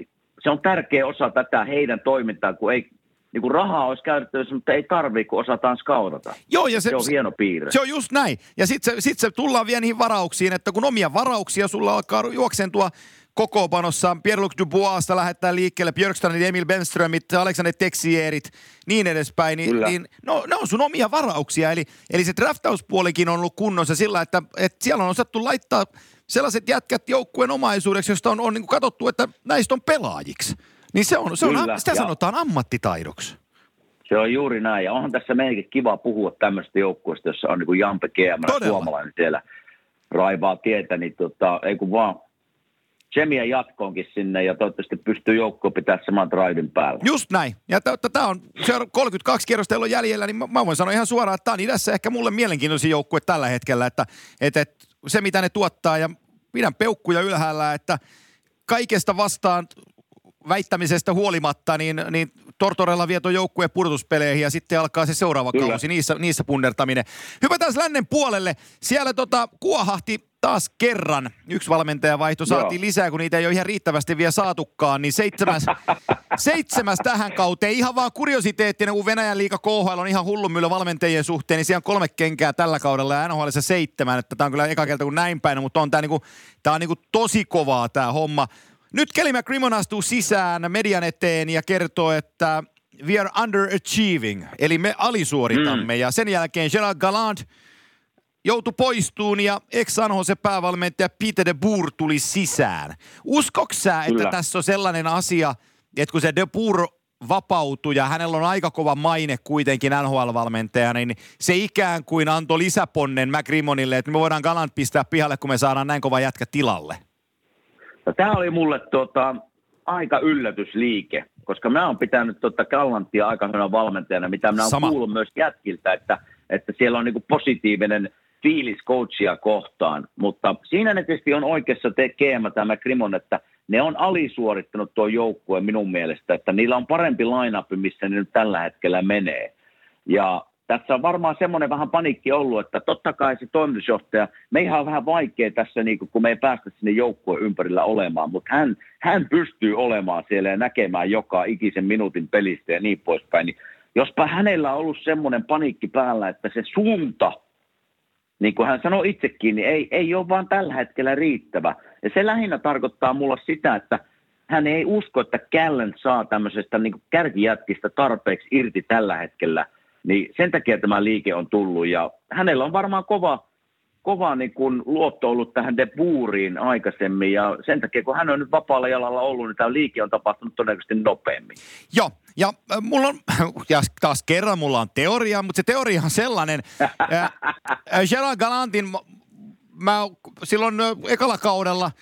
se on tärkeä osa tätä heidän toimintaa, kun ei, niin kuin rahaa olisi käytettävissä, mutta ei tarvitse, kun osataan skaudata. Joo, ja se, se on hieno piirre. Se on just näin. Ja sitten se, sit se tullaan vielä niihin varauksiin, että kun omia varauksia sulla alkaa juoksentua kokoopanossa. Pierre-Luc Duboista lähettää liikkeelle Björkstrandit, Emil Benströmit, Alexander Texierit, niin edespäin. Niin, niin, no, ne on sun omia varauksia. Eli, eli se draftauspuolikin on ollut kunnossa sillä, että, että siellä on osattu laittaa sellaiset jätkät joukkueen omaisuudeksi, josta on, on niin katsottu, että näistä on pelaajiksi. Niin se on, se on sitä ja. sanotaan ammattitaidoksi. Se on juuri näin. Ja onhan tässä meidänkin kiva puhua tämmöistä joukkueesta, jossa on niin kuin Jampe GM, suomalainen siellä raivaa tietä, niin tota, ei kun vaan Semien jatkoonkin sinne ja toivottavasti pystyy joukko pitää saman driven päällä. Just näin. Ja tämä on, se on 32 kierrosta on jäljellä, niin mä, mä voin sanoa ihan suoraan, että tämä on idässä ehkä mulle mielenkiintoisin joukkue tällä hetkellä, että, että, että se mitä ne tuottaa ja pidän peukkuja ylhäällä, että kaikesta vastaan väittämisestä huolimatta, niin, niin Tortorella vieto joukkueen purtuspeleihin ja sitten alkaa se seuraava Kyllä. kausi, niissä, niissä punnertaminen. Hypätään lännen puolelle. Siellä tota, kuohahti taas kerran. Yksi valmentaja vaihto saatiin Joo. lisää, kun niitä ei ole ihan riittävästi vielä saatukaan. Niin seitsemäs, seitsemäs tähän kauteen. Ihan vaan kuriositeettinen, kun Venäjän liiga KHL on ihan hullun valmentajien suhteen, niin siellä on kolme kenkää tällä kaudella ja NHL seitsemän. Että tämä on kyllä eka kerta kuin näin päin, mutta on tämä niinku, tää on niinku tosi kovaa tämä homma. Nyt Kelly McCrimmon astuu sisään median eteen ja kertoo, että we are underachieving, eli me alisuoritamme. Mm. Ja sen jälkeen Gerard Galland joutui poistuun ja ex se päävalmentaja Peter de Boer tuli sisään. Uskoksä, että tässä on sellainen asia, että kun se de Boer vapautui ja hänellä on aika kova maine kuitenkin NHL-valmentajana, niin se ikään kuin antoi lisäponnen McRimonille, että me voidaan Galant pistää pihalle, kun me saadaan näin kova jätkä tilalle. No, tämä oli mulle tuota, aika yllätysliike, koska mä oon pitänyt tuota Gallantia aika hyvänä valmentajana, mitä mä oon kuullut myös jätkiltä, että, että siellä on niinku positiivinen fiilis coachia kohtaan. Mutta siinä ne tietysti on oikeassa tekemä tämä Krimon, että ne on alisuorittanut tuo joukkue minun mielestä, että niillä on parempi line missä ne nyt tällä hetkellä menee. Ja tässä on varmaan semmoinen vähän panikki ollut, että totta kai se toimitusjohtaja, meihän on vähän vaikea tässä, niin kun me ei päästä sinne joukkueen ympärillä olemaan, mutta hän, hän pystyy olemaan siellä ja näkemään joka ikisen minuutin pelistä ja niin poispäin. Niin jospa hänellä on ollut semmoinen panikki päällä, että se suunta, niin kuin hän sanoi itsekin, niin ei, ei ole vaan tällä hetkellä riittävä. Ja se lähinnä tarkoittaa mulla sitä, että hän ei usko, että Källen saa tämmöisestä niin kärkijätkistä tarpeeksi irti tällä hetkellä – niin sen takia tämä liike on tullut ja hänellä on varmaan kova, kova niin kuin luotto ollut tähän De Boeriin aikaisemmin ja sen takia kun hän on nyt vapaalla jalalla ollut, niin tämä liike on tapahtunut todennäköisesti nopeammin. Joo, ja äh, mulla on, ja taas kerran mulla on teoria, mutta se teoria on sellainen. äh, äh, Gerard Galantin, mä silloin äh, ekalla kaudella –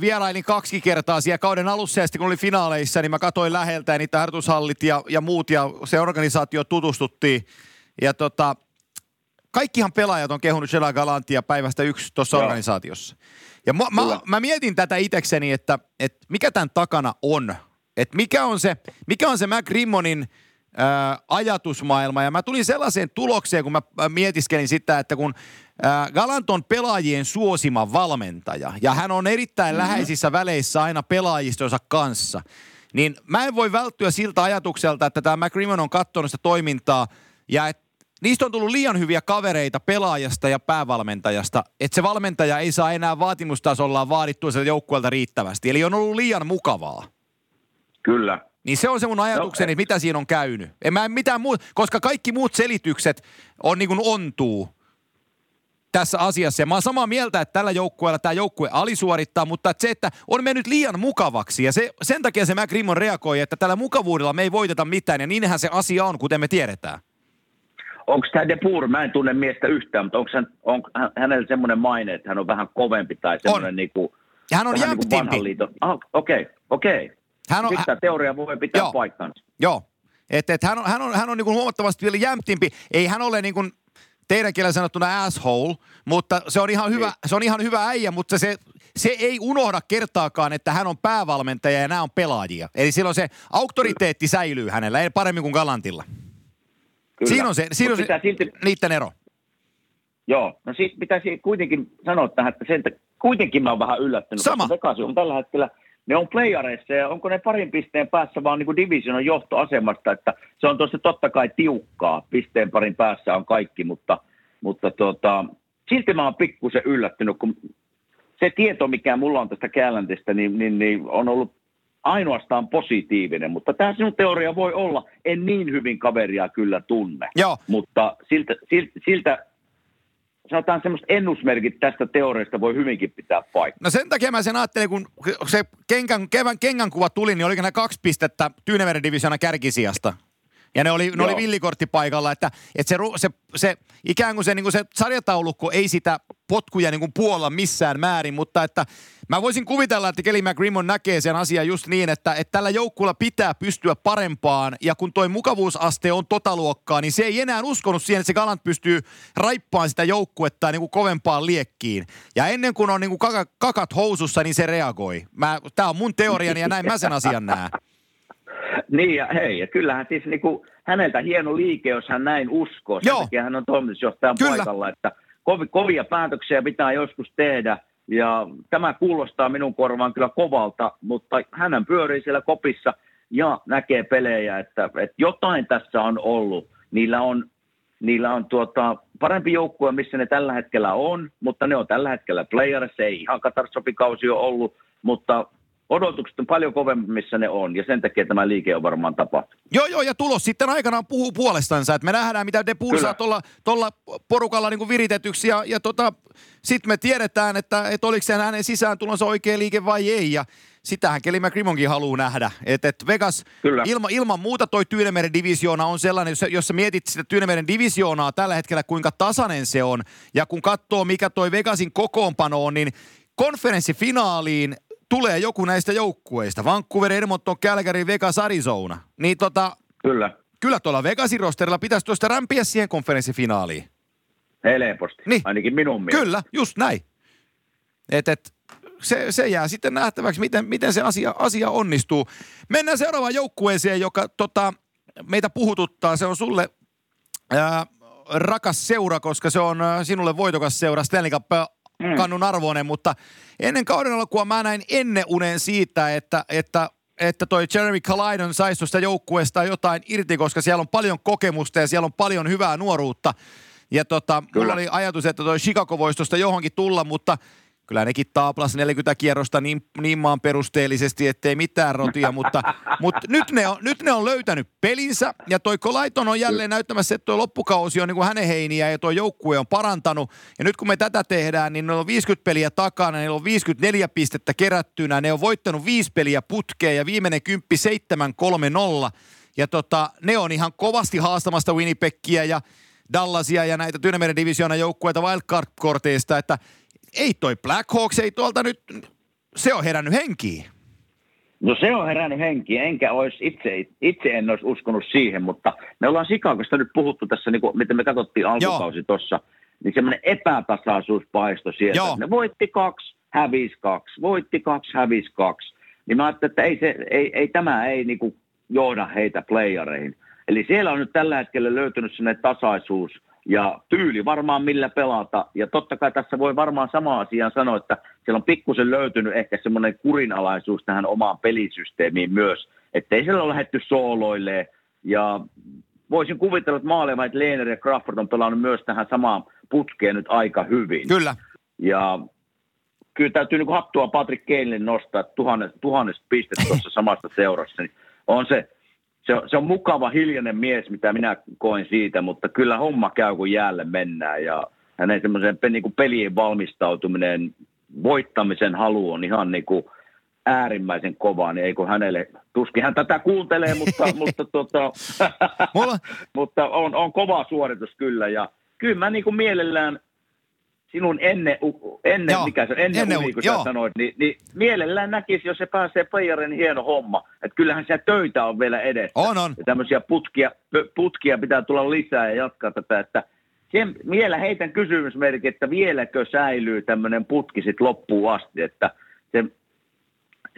vierailin kaksi kertaa siellä kauden alussa ja sitten kun oli finaaleissa, niin mä katsoin läheltä ja niitä harjoitushallit ja, ja muut ja se organisaatio tutustuttiin. Ja tota, kaikkihan pelaajat on kehunut Sheila Galantia päivästä yksi tuossa organisaatiossa. Ja mä, mä, mä, mietin tätä itekseni, että, että mikä tämän takana on. Että mikä on se, mikä on se McRimmonin – ajatusmaailma. Ja mä tulin sellaiseen tulokseen, kun mä mietiskelin sitä, että kun Galant on pelaajien suosima valmentaja ja hän on erittäin mm-hmm. läheisissä väleissä aina pelaajistonsa kanssa, niin mä en voi välttyä siltä ajatukselta, että tämä McRimmon on katsonut sitä toimintaa ja että niistä on tullut liian hyviä kavereita pelaajasta ja päävalmentajasta, että se valmentaja ei saa enää vaatimustasollaan vaadittua sieltä joukkueelta riittävästi. Eli on ollut liian mukavaa. Kyllä, niin se on se mun ajatukseni, no, mitä siinä on käynyt. En mä mitään muuta, koska kaikki muut selitykset on niin kuin ontuu tässä asiassa. Ja mä oon samaa mieltä, että tällä joukkueella tämä joukkue alisuorittaa, mutta että se, että on mennyt liian mukavaksi. Ja se, sen takia se McRimmon reagoi, että tällä mukavuudella me ei voiteta mitään. Ja niinhän se asia on, kuten me tiedetään. Onko tämä De Boer, mä en tunne miestä yhtään, mutta onko hän, on hänellä semmoinen maine, että hän on vähän kovempi tai semmoinen niin kuin, ja hän on jämptimpi. Niin ah, okei, okei. Hän on, Sitten teoria voi pitää joo, paikkansa. Joo. Et, et hän on, hän on, hän on niin kuin huomattavasti vielä jämptimpi. Ei hän ole niin kuin teidän kielellä sanottuna asshole, mutta se on ihan hyvä, se on ihan hyvä äijä, mutta se, se ei unohda kertaakaan, että hän on päävalmentaja ja nämä on pelaajia. Eli silloin se auktoriteetti säilyy hänellä, ei paremmin kuin Galantilla. Kyllä. Siinä on se, siinä on se silti... niiden ero. Joo, no siitä pitäisi kuitenkin sanoa tähän, että sen, kuitenkin mä oon vähän yllättynyt. Sama. Koska on tällä hetkellä – ne on playareissa ja onko ne parin pisteen päässä vaan niin divisionan johtoasemasta, että se on tuossa totta kai tiukkaa, pisteen parin päässä on kaikki, mutta, mutta tota, silti mä oon pikkusen yllättynyt, kun se tieto, mikä mulla on tästä Kääläntistä, niin, niin, niin on ollut ainoastaan positiivinen, mutta tämä sinun teoria voi olla, en niin hyvin kaveria kyllä tunne, Joo. mutta siltä, siltä, siltä sanotaan semmoista ennusmerkit tästä teoriasta voi hyvinkin pitää paikkaa. No sen takia mä sen ajattelin, kun se kengän, kevään kengän kuva tuli, niin oliko ne kaksi pistettä Tyynemeren divisiona kärkisijasta? Ja ne oli, ne oli villikortti paikalla, että, että se, se, se, ikään kuin se, niin kuin se sarjataulukko ei sitä potkuja niin kuin puolla missään määrin, mutta että mä voisin kuvitella, että Kelly McGrimmon näkee sen asian just niin, että, että tällä joukkueella pitää pystyä parempaan ja kun toi mukavuusaste on totaluokkaa, niin se ei enää uskonut siihen, että se Galant pystyy raippaan sitä joukkuetta niin kuin kovempaan liekkiin. Ja ennen kuin on niin kuin kakat, kakat housussa, niin se reagoi. Tämä on mun teoriani ja näin mä sen asian näen. Niin ja hei, ja kyllähän siis niin kuin, häneltä hieno liike, jos hän näin uskoo. Sen takia hän on toimitusjohtajan Kyllä. paikalla, että kovi, kovia päätöksiä pitää joskus tehdä. Ja tämä kuulostaa minun korvaan kyllä kovalta, mutta hän pyörii siellä kopissa ja näkee pelejä, että, että jotain tässä on ollut. Niillä on, niillä on tuota, parempi joukkue, missä ne tällä hetkellä on, mutta ne on tällä hetkellä playerissa, ei ihan katastrofikausi ole ollut, mutta odotukset on paljon kovemmissa ne on, ja sen takia tämä liike on varmaan tapahtunut. Joo, joo, ja tulos sitten aikanaan puhuu puolestansa, että me nähdään, mitä De Pool saa tuolla porukalla niin kuin viritetyksi, ja, ja tota, sitten me tiedetään, että, että oliko se hänen sisään tulonsa oikea liike vai ei, ja sitähän Kelly McCrimmonkin haluaa nähdä. Että et Vegas, ilma, ilman muuta toi Tyynemeren divisioona on sellainen, jos, jos sä mietit sitä Tyynemeren divisioonaa tällä hetkellä, kuinka tasainen se on, ja kun katsoo, mikä toi Vegasin kokoonpano on, niin konferenssifinaaliin tulee joku näistä joukkueista. Vancouver, Edmonton, Calgary, Vegas, Arizona. Niin tota, kyllä. Kyllä tuolla Vegasin rosterilla pitäisi tuosta rämpiä siihen konferenssifinaaliin. Helposti, niin. ainakin minun mielestä. Kyllä, just näin. Et, et, se, se jää sitten nähtäväksi, miten, miten se asia, asia onnistuu. Mennään seuraavaan joukkueeseen, joka tota, meitä puhututtaa. Se on sulle ää, rakas seura, koska se on sinulle voitokas seura Stanley Cup. Kannun arvoinen, mutta ennen kauden alkua mä näin ennen unen siitä, että, että että toi Jeremy Kalaidon saisi tuosta joukkueesta jotain irti, koska siellä on paljon kokemusta ja siellä on paljon hyvää nuoruutta. Ja tota, mulla oli ajatus, että toi Chicago voisi tuosta johonkin tulla, mutta kyllä nekin taaplas 40 kierrosta niin, niin maan perusteellisesti, ettei mitään rotia, mutta, mutta nyt, ne on, nyt ne on löytänyt pelinsä ja toi Kolaiton on jälleen näyttämässä, että tuo loppukausi on niin kuin hänen heiniä ja tuo joukkue on parantanut. Ja nyt kun me tätä tehdään, niin ne on 50 peliä takana, ne on 54 pistettä kerättynä, ne on voittanut viisi peliä putkeen ja viimeinen kymppi 7-3-0. Ja tota, ne on ihan kovasti haastamasta Winnipegia ja Dallasia ja näitä Tyynemeren divisioonan joukkueita wildcard-korteista, että ei toi Blackhawks, ei tuolta nyt, se on herännyt henkiin. No se on herännyt henkiin, enkä olisi itse, itse en olisi uskonut siihen, mutta me ollaan Sikakosta nyt puhuttu tässä, niin kuin, miten me katsottiin alkukausi tuossa, niin semmoinen epätasaisuus paisto sieltä. Joo. Ne voitti kaksi, hävisi kaksi, voitti kaksi, hävisi kaksi. Niin mä ajattelin, että ei, se, ei, ei tämä ei niin kuin johda heitä playareihin. Eli siellä on nyt tällä hetkellä löytynyt sellainen tasaisuus – ja tyyli varmaan millä pelata. Ja totta kai tässä voi varmaan sama asia sanoa, että siellä on pikkusen löytynyt ehkä semmoinen kurinalaisuus tähän omaan pelisysteemiin myös, että ei siellä ole lähdetty sooloille. Ja voisin kuvitella, että maailman, Lehner ja Crawford on pelannut myös tähän samaan putkeen nyt aika hyvin. Kyllä. Ja kyllä täytyy niin hattua Patrick Keinille nostaa tuhannes, tuhannes pistettä tuossa samassa seurassa. Niin on se se on, se on mukava hiljainen mies, mitä minä koen siitä, mutta kyllä homma käy, kun jäälle mennään. Ja hänen semmoisen niin kuin peliin valmistautuminen, voittamisen halu on ihan niin kuin äärimmäisen kova, niin eikö hänelle, tuskin hän tätä kuuntelee, mutta, mutta, tota, mutta on, on kova suoritus kyllä. Ja kyllä mä niin kuin mielellään sinun ennen, ennen joo, mikä se ennen, ennen uni, kun joo. sä sanoit, niin, niin mielellään näkisi, jos se pääsee Peijarin niin hieno homma. Että kyllähän siellä töitä on vielä edessä. On, on. Ja tämmöisiä putkia, putkia pitää tulla lisää ja jatkaa tätä, että sen, vielä heitän kysymysmerkki, että vieläkö säilyy tämmöinen putki sitten loppuun asti, että se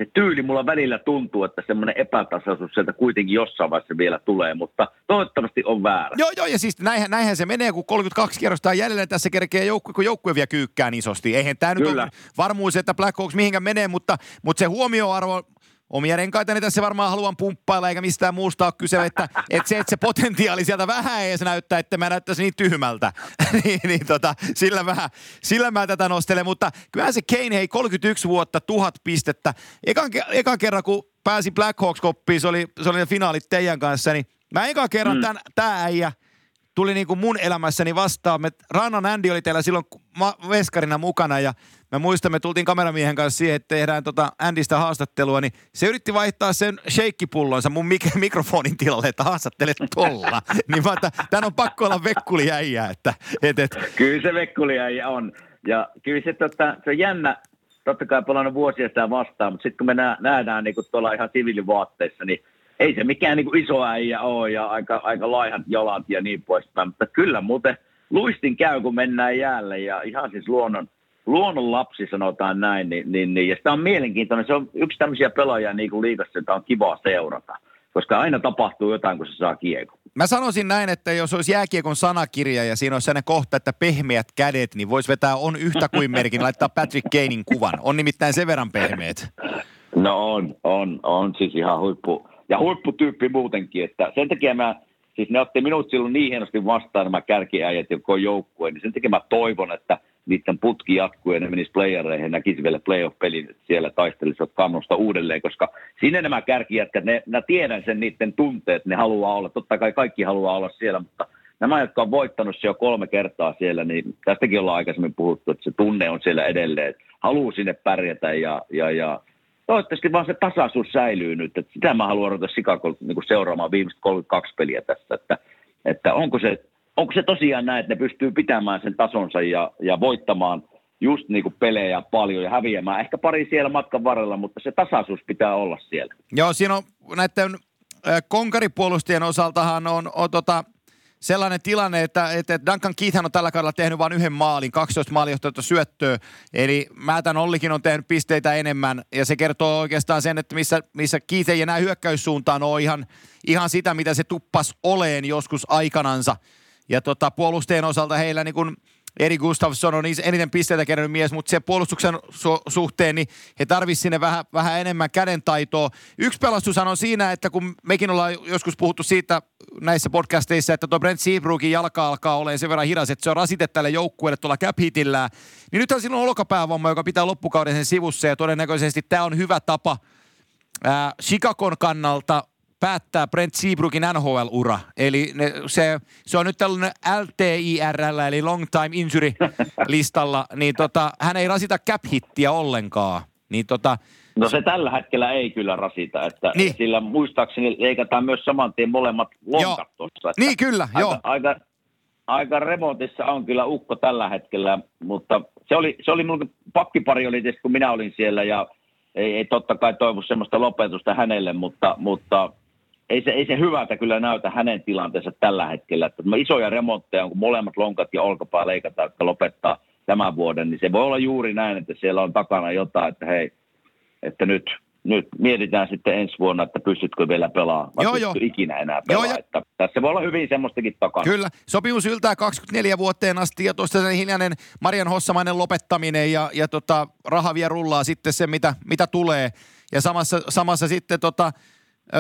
se tyyli mulla välillä tuntuu, että semmoinen epätasaisuus sieltä kuitenkin jossain vaiheessa vielä tulee, mutta toivottavasti on väärä. Joo, joo, ja siis näinhän, näinhän se menee, kun 32 kierrosta jäljellä tässä kerkee joukkue, kun joukkue vielä kyykkään isosti. Eihän tämä nyt ole varmuus, että Black Hawks mihinkä menee, mutta, mutta se huomioarvo omia renkaitani tässä varmaan haluan pumppailla, eikä mistään muusta ole kyse, että, että se, että se potentiaali sieltä vähän edes näyttää, että mä näyttäisi niin tyhmältä, niin, niin tota, sillä, mä, sillä mä tätä nostelen, mutta kyllähän se Kane, hei 31 vuotta, tuhat pistettä, ekan, ekan kerran kun pääsi Black Hawks koppiin, se oli, se oli ne finaalit teidän kanssa, niin mä ekan kerran mm. tämän, tää äijä, tuli niin kuin mun elämässäni vastaan. Me, Rannan Andy oli teillä silloin ma- veskarina mukana ja mä muistan, me tultiin kameramiehen kanssa siihen, että tehdään tota Andystä haastattelua, niin se yritti vaihtaa sen shakepullonsa mun mik- mikrofonin tilalle, että haastattelet tolla. niin mä että on pakko olla vekkuliäijä, että et, et. Kyllä se vekkuliäijä on. Ja kyllä se, tota, se on jännä, totta kai pelannut vuosia sitä vastaan, mutta sitten kun me nähdään niin tuolla ihan siviilivaatteissa, niin ei se mikään niin kuin iso äijä ole ja aika, aika laihat jalat ja niin poispäin, mutta kyllä muuten luistin käy, kun mennään jäälle ja ihan siis luonnon, luonnon lapsi sanotaan näin, niin, niin, niin, ja sitä on mielenkiintoinen, se on yksi tämmöisiä pelaajia niin kuin liikassa, jota on kiva seurata, koska aina tapahtuu jotain, kun se saa kiekko. Mä sanoisin näin, että jos olisi jääkiekon sanakirja ja siinä olisi sellainen kohta, että pehmeät kädet, niin voisi vetää on yhtä kuin merkin, laittaa Patrick Kanein kuvan. On nimittäin sen verran pehmeät. No on, on, on siis ihan huippu, ja huipputyyppi muutenkin, että sen takia mä, siis ne otti minut silloin niin hienosti vastaan nämä kärkiäjät, jotka on joukkueen, niin sen takia mä toivon, että niiden putki jatkuu ja ne menis playereihin ja näkisi vielä playoff-pelin, siellä taistelisivat kannusta uudelleen, koska sinne nämä kärkijätkät, ne, ne tiedän sen niiden tunteet, ne haluaa olla, totta kai kaikki haluaa olla siellä, mutta nämä, jotka on voittanut se jo kolme kertaa siellä, niin tästäkin ollaan aikaisemmin puhuttu, että se tunne on siellä edelleen, että haluaa sinne pärjätä ja, ja, ja toivottavasti vaan se tasaisuus säilyy nyt. Että sitä mä haluan ruveta Chicago niin seuraamaan viimeiset 32 peliä tässä, että, että onko, se, onko se tosiaan näin, että ne pystyy pitämään sen tasonsa ja, ja voittamaan just niin kuin pelejä paljon ja häviämään. Ehkä pari siellä matkan varrella, mutta se tasaisuus pitää olla siellä. Joo, siinä on näiden konkaripuolustien osaltahan on, on tota, sellainen tilanne, että, että Duncan Keith on tällä kaudella tehnyt vain yhden maalin, 12 maalinjohtajata syöttöä, eli Määtän Ollikin on tehnyt pisteitä enemmän, ja se kertoo oikeastaan sen, että missä, missä Keith ei enää hyökkäyssuuntaan ole ihan, ihan sitä, mitä se tuppas oleen joskus aikanansa. Ja tota, puolusteen osalta heillä niin kun Eri Gustafsson on eniten pisteitä kerännyt mies, mutta se puolustuksen su- suhteen, niin he tarvisivat sinne vähän, vähän enemmän kädentaitoa. Yksi pelastushan on siinä, että kun mekin ollaan joskus puhuttu siitä näissä podcasteissa, että tuo Brent Seabrookin jalka alkaa olemaan sen verran hidas, että se on rasite tälle joukkueelle tuolla cap hitillään, niin nythän silloin on olkapäävamma, joka pitää loppukauden sen sivussa ja todennäköisesti tämä on hyvä tapa ää, Chicagon kannalta päättää Brent Seabrookin NHL-ura. Eli ne, se, se on nyt tällainen LTIRL, eli Long Time Injury listalla, niin tota, hän ei rasita cap-hittiä ollenkaan. Niin tota, No se tällä hetkellä ei kyllä rasita, että niin. sillä muistaakseni leikataan myös saman tien molemmat lonkat tuossa. Niin kyllä, aika, joo. Aika, aika remontissa on kyllä ukko tällä hetkellä, mutta se oli, se oli mun pakkipari oli tietysti, kun minä olin siellä ja ei, ei totta kai toivu semmoista lopetusta hänelle, mutta, mutta ei se, ei se hyvältä kyllä näytä hänen tilanteensa tällä hetkellä. Että isoja remontteja kun molemmat lonkat ja olkapää leikataan, jotka lopettaa tämän vuoden, niin se voi olla juuri näin, että siellä on takana jotain, että hei, että nyt, nyt mietitään sitten ensi vuonna, että pystytkö vielä pelaamaan, vai joo, joo. ikinä enää pelaa. Joo, että tässä voi olla hyvin semmoistakin takana. Kyllä, sopimus yltää 24 vuoteen asti ja tuosta sen hiljainen Marian Hossamainen lopettaminen ja, ja tota, raha vie rullaa sitten se, mitä, mitä tulee. Ja samassa, samassa sitten tota,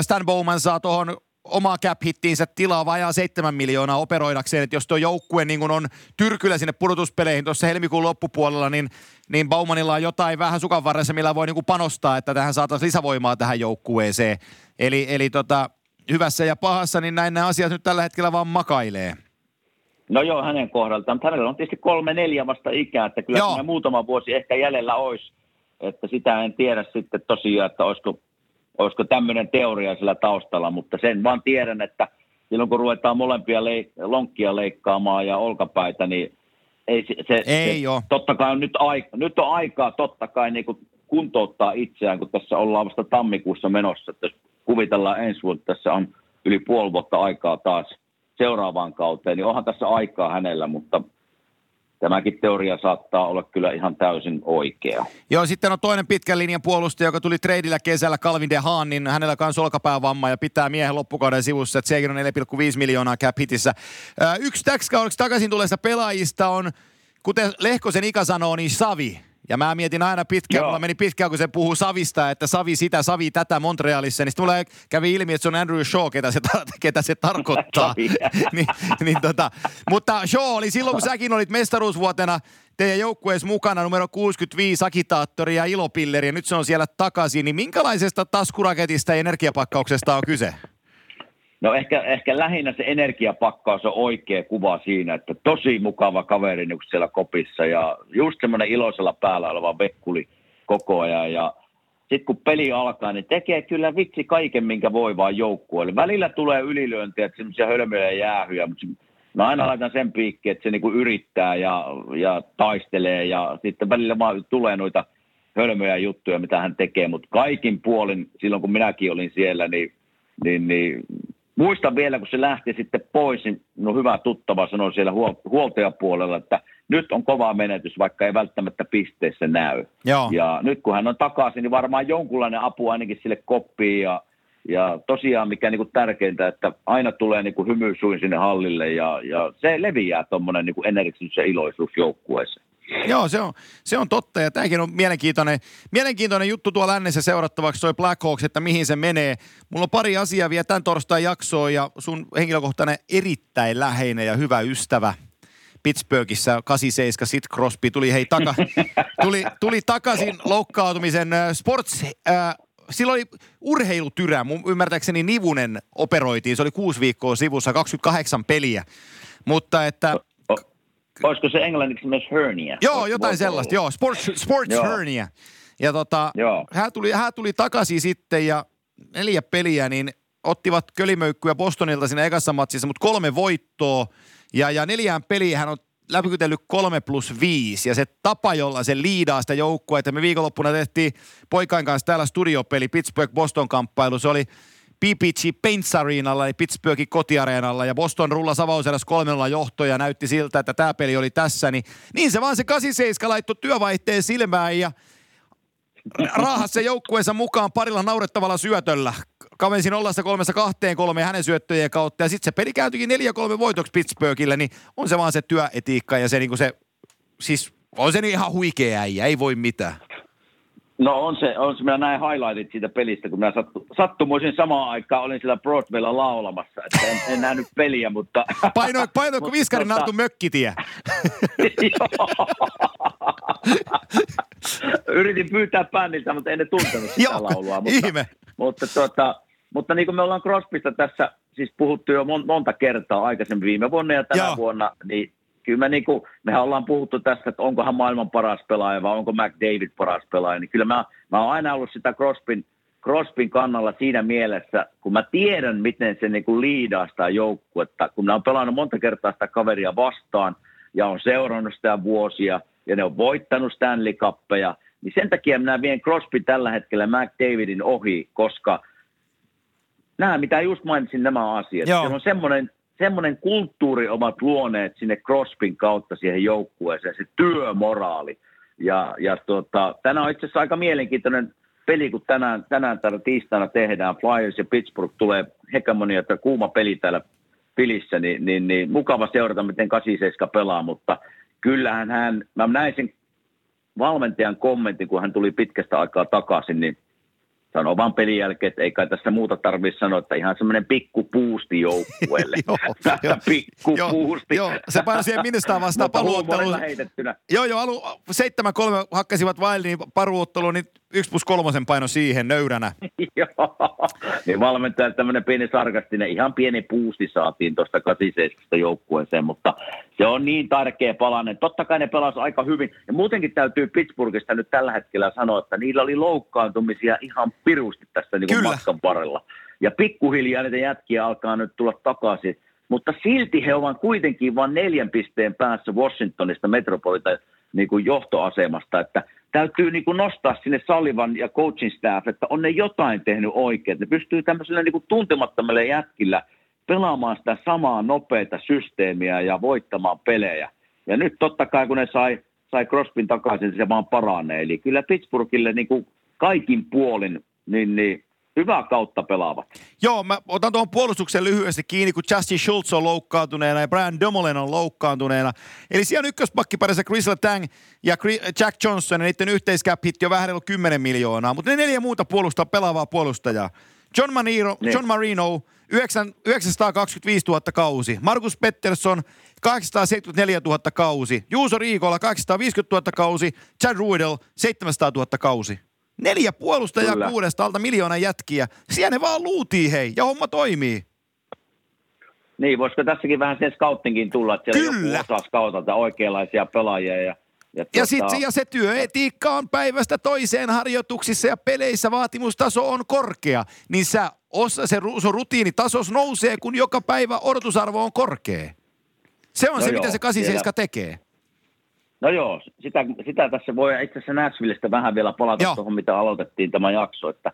Stan Bowman saa tuohon omaa cap-hittiinsä tilaa vajaa 7 miljoonaa operoidakseen, että jos tuo joukkue niin on tyrkyllä sinne pudotuspeleihin tuossa helmikuun loppupuolella, niin, niin Baumanilla on jotain vähän sukan varressa, millä voi niin panostaa, että tähän saataisiin lisävoimaa tähän joukkueeseen. Eli, eli tota, hyvässä ja pahassa, niin näin nämä asiat nyt tällä hetkellä vaan makailee. No joo, hänen kohdaltaan, mutta hänellä on tietysti kolme neljä vasta ikää, että kyllä muutama vuosi ehkä jäljellä olisi, että sitä en tiedä sitten tosiaan, että olisiko olisiko tämmöinen teoria sillä taustalla, mutta sen vaan tiedän, että silloin kun ruvetaan molempia leik- lonkkia leikkaamaan ja olkapäitä, niin ei se, se, ei se totta kai on nyt, aika, nyt on aikaa totta kai niin kuin kuntouttaa itseään, kun tässä ollaan vasta tammikuussa menossa, että jos kuvitellaan ensi vuotta, tässä on yli puoli vuotta aikaa taas seuraavaan kauteen, niin onhan tässä aikaa hänellä, mutta tämäkin teoria saattaa olla kyllä ihan täysin oikea. Joo, sitten on toinen pitkän linjan puolustaja, joka tuli treidillä kesällä, Calvin de Haan, niin hänellä kanssa olkapäävamma ja pitää miehen loppukauden sivussa, että sekin on 4,5 miljoonaa cap hitissä. Yksi täksi takaisin tulleista pelaajista on, kuten Lehkosen Ika sanoo, niin Savi. Ja mä mietin aina pitkään, mulla meni pitkään, kun se puhuu Savista, että Savi sitä, Savi tätä Montrealissa, niin mulle kävi ilmi, että se on Andrew Shaw, ketä se, ketä se tarkoittaa. niin, niin tota. Mutta Shaw oli silloin, kun säkin olit mestaruusvuotena teidän joukkueessa mukana numero 65 agitaattori ja ilopilleri, ja nyt se on siellä takaisin, niin minkälaisesta taskuraketista ja energiapakkauksesta on kyse? No ehkä, ehkä lähinnä se energiapakkaus on oikea kuva siinä, että tosi mukava kaveri niin siellä kopissa ja just semmoinen iloisella päällä oleva vekkuli koko ajan ja sitten kun peli alkaa, niin tekee kyllä vitsi kaiken, minkä voi vaan joukkueelle. Välillä tulee ylilyöntiä, että semmoisia hölmöjä jäähyjä, mutta mä aina laitan sen piikki, että se niinku yrittää ja, ja taistelee ja sitten välillä vaan tulee noita hölmöjä juttuja, mitä hän tekee, mutta kaikin puolin, silloin kun minäkin olin siellä, niin, niin, niin muistan vielä, kun se lähti sitten pois, niin no hyvä tuttava sanoi siellä huol- huoltajapuolella, että nyt on kova menetys, vaikka ei välttämättä pisteessä näy. Joo. Ja nyt kun hän on takaisin, niin varmaan jonkunlainen apu ainakin sille koppiin ja, ja tosiaan mikä niin kuin tärkeintä, että aina tulee niin kuin hymysuin sinne hallille ja, ja se leviää tuommoinen niin energisyys ja iloisuus joukkueeseen. Joo, se on, se on totta ja tämäkin on mielenkiintoinen, mielenkiintoinen juttu tuolla lännessä seurattavaksi toi Black Hawks, että mihin se menee. Mulla on pari asiaa vielä tämän torstain jaksoon ja sun henkilökohtainen erittäin läheinen ja hyvä ystävä Pittsburghissa 87, sit Crosby tuli hei taka, tuli, tuli takaisin loukkaantumisen äh, sports, äh, silloin oli urheilutyrä, mun ymmärtääkseni Nivunen operoitiin, se oli kuusi viikkoa sivussa, 28 peliä. Mutta että Olisiko se englanniksi myös hernia? Joo, jotain sellaista, joo. Sports, sports joo. hernia. Ja tota, joo. Hän, tuli, hän tuli takaisin sitten ja neljä peliä, niin ottivat kölimöykkyä Bostonilta siinä ekassa matsissa, mutta kolme voittoa. Ja, ja neljään peliä hän on läpikytellyt kolme plus viisi. Ja se tapa, jolla se liidaa sitä joukkoa, että me viikonloppuna tehtiin poikain kanssa täällä studiopeli Pittsburgh-Boston-kamppailu. Se oli PPG Paints Arenalla, eli Pittsburghin kotiareenalla, ja Boston rulla avauserässä kolmella johtoja, näytti siltä, että tämä peli oli tässä, niin, niin se vaan se 87 laittoi työvaihteen silmään, ja raahasi se joukkueensa mukaan parilla naurettavalla syötöllä. Kavensin ollassa kolmessa kahteen kolme hänen syöttöjen kautta, ja sitten se peli käytyikin 4-3 voitoksi Pittsburghille, niin on se vaan se työetiikka, ja se niinku se, siis on se niin ihan huikea äijä, ei voi mitään. No on se, on se, minä näin highlightit siitä pelistä, kun minä sattu, sattumuisin samaan aikaan, olin siellä Broadwaylla laulamassa, että en, en nähnyt peliä, mutta... Paino, paino kun viskarin tota... Arttu mökkitie. Yritin pyytää bändiltä, mutta en ne tuntenut sitä Joo, laulua. Mutta, ihme. Mutta, tuota, mutta niin kuin me ollaan Crosbysta tässä siis puhuttu jo monta kertaa aikaisemmin viime vuonna ja tänä Joo. vuonna, niin kyllä me niin kuin, mehän ollaan puhuttu tästä, että onkohan maailman paras pelaaja vai onko McDavid paras pelaaja, niin kyllä mä, mä oon aina ollut sitä Crosbyn, Crosbyn kannalla siinä mielessä, kun mä tiedän, miten se niin kuin liidaa sitä joukkuetta, kun mä oon pelannut monta kertaa sitä kaveria vastaan ja on seurannut sitä vuosia ja ne on voittanut Stanley Cuppeja, niin sen takia minä vien Crosby tällä hetkellä McDavidin ohi, koska nämä, mitä just mainitsin, nämä asiat, Joo. se on semmoinen semmoinen kulttuuri ovat luoneet sinne Crosbyn kautta siihen joukkueeseen, se työmoraali. Ja, ja tota, tänään on itse asiassa aika mielenkiintoinen peli, kun tänään, tänään täällä tiistaina tehdään, Flyers ja Pittsburgh tulee hegemonia, että kuuma peli täällä pilissä, niin, niin, niin mukava seurata, miten 87 pelaa, mutta kyllähän hän, mä näin sen valmentajan kommentin, kun hän tuli pitkästä aikaa takaisin, niin sanoo vaan pelin jälkeen, että ei kai tässä muuta tarvitse sanoa, että ihan semmoinen pikku puusti joukkueelle. joo, pikku joo, puusti. Joo, se paino siihen Minnestaan vastaan paluutteluun. Joo, joo, alu 7-3 hakkasivat niin paruutteluun, niin 1 plus kolmosen paino siihen nöyränä. joo, niin valmentaja tämmöinen pieni sarkastinen, ihan pieni puusti saatiin tuosta 87 joukkueeseen, mutta se on niin tärkeä palanen. Totta kai ne pelas aika hyvin. Ja muutenkin täytyy Pittsburghista nyt tällä hetkellä sanoa, että niillä oli loukkaantumisia ihan pirusti tässä niin kuin matkan varrella. Ja pikkuhiljaa niitä jätkiä alkaa nyt tulla takaisin. Mutta silti he ovat kuitenkin vain neljän pisteen päässä Washingtonista metropolita niin kuin johtoasemasta, että täytyy niin kuin nostaa sinne Salivan ja coaching staff, että on ne jotain tehnyt oikein. Ne pystyy tämmöisellä niin kuin tuntemattomille jätkillä pelaamaan sitä samaa nopeita systeemiä ja voittamaan pelejä. Ja nyt totta kai kun ne sai, sai Crosbyn takaisin, niin se vaan paranee. Eli kyllä Pittsburghille niin kuin kaikin puolin niin, niin hyvää kautta pelaavat. Joo, mä otan tuohon puolustuksen lyhyesti kiinni, kun Justin Schultz on loukkaantuneena ja Brian Dumoulin on loukkaantuneena. Eli siellä ykköspakkiparissa Chris Letang ja Jack Johnson ja niiden yhteiscap hit jo vähän 10 miljoonaa, mutta ne neljä muuta puolustaa pelaavaa puolustajaa. John, Maniro, niin. John Marino, 9, 925 000 kausi. Markus Pettersson, 874 000 kausi. Juuso Riikola, 850 000 kausi. Chad Ruidel, 700 000 kausi. Neljä puolustajaa Kyllä. kuudesta alta miljoona jätkiä. Siellä ne vaan luutii hei, ja homma toimii. Niin, voisiko tässäkin vähän sen scouttingin tulla, että siellä Kyllä. joku osaa scoutata oikeanlaisia pelaajia ja ja, tuota... ja, sit, ja se työetiikka on päivästä toiseen harjoituksissa ja peleissä vaatimustaso on korkea, niin sä osa, se, se rutiinitasos nousee, kun joka päivä odotusarvo on korkea. Se on no se, joo, mitä se 87 siellä... tekee. No joo, sitä, sitä tässä voi itse asiassa Nashvillestä vähän vielä palata joo. tuohon, mitä aloitettiin tämä jakso, että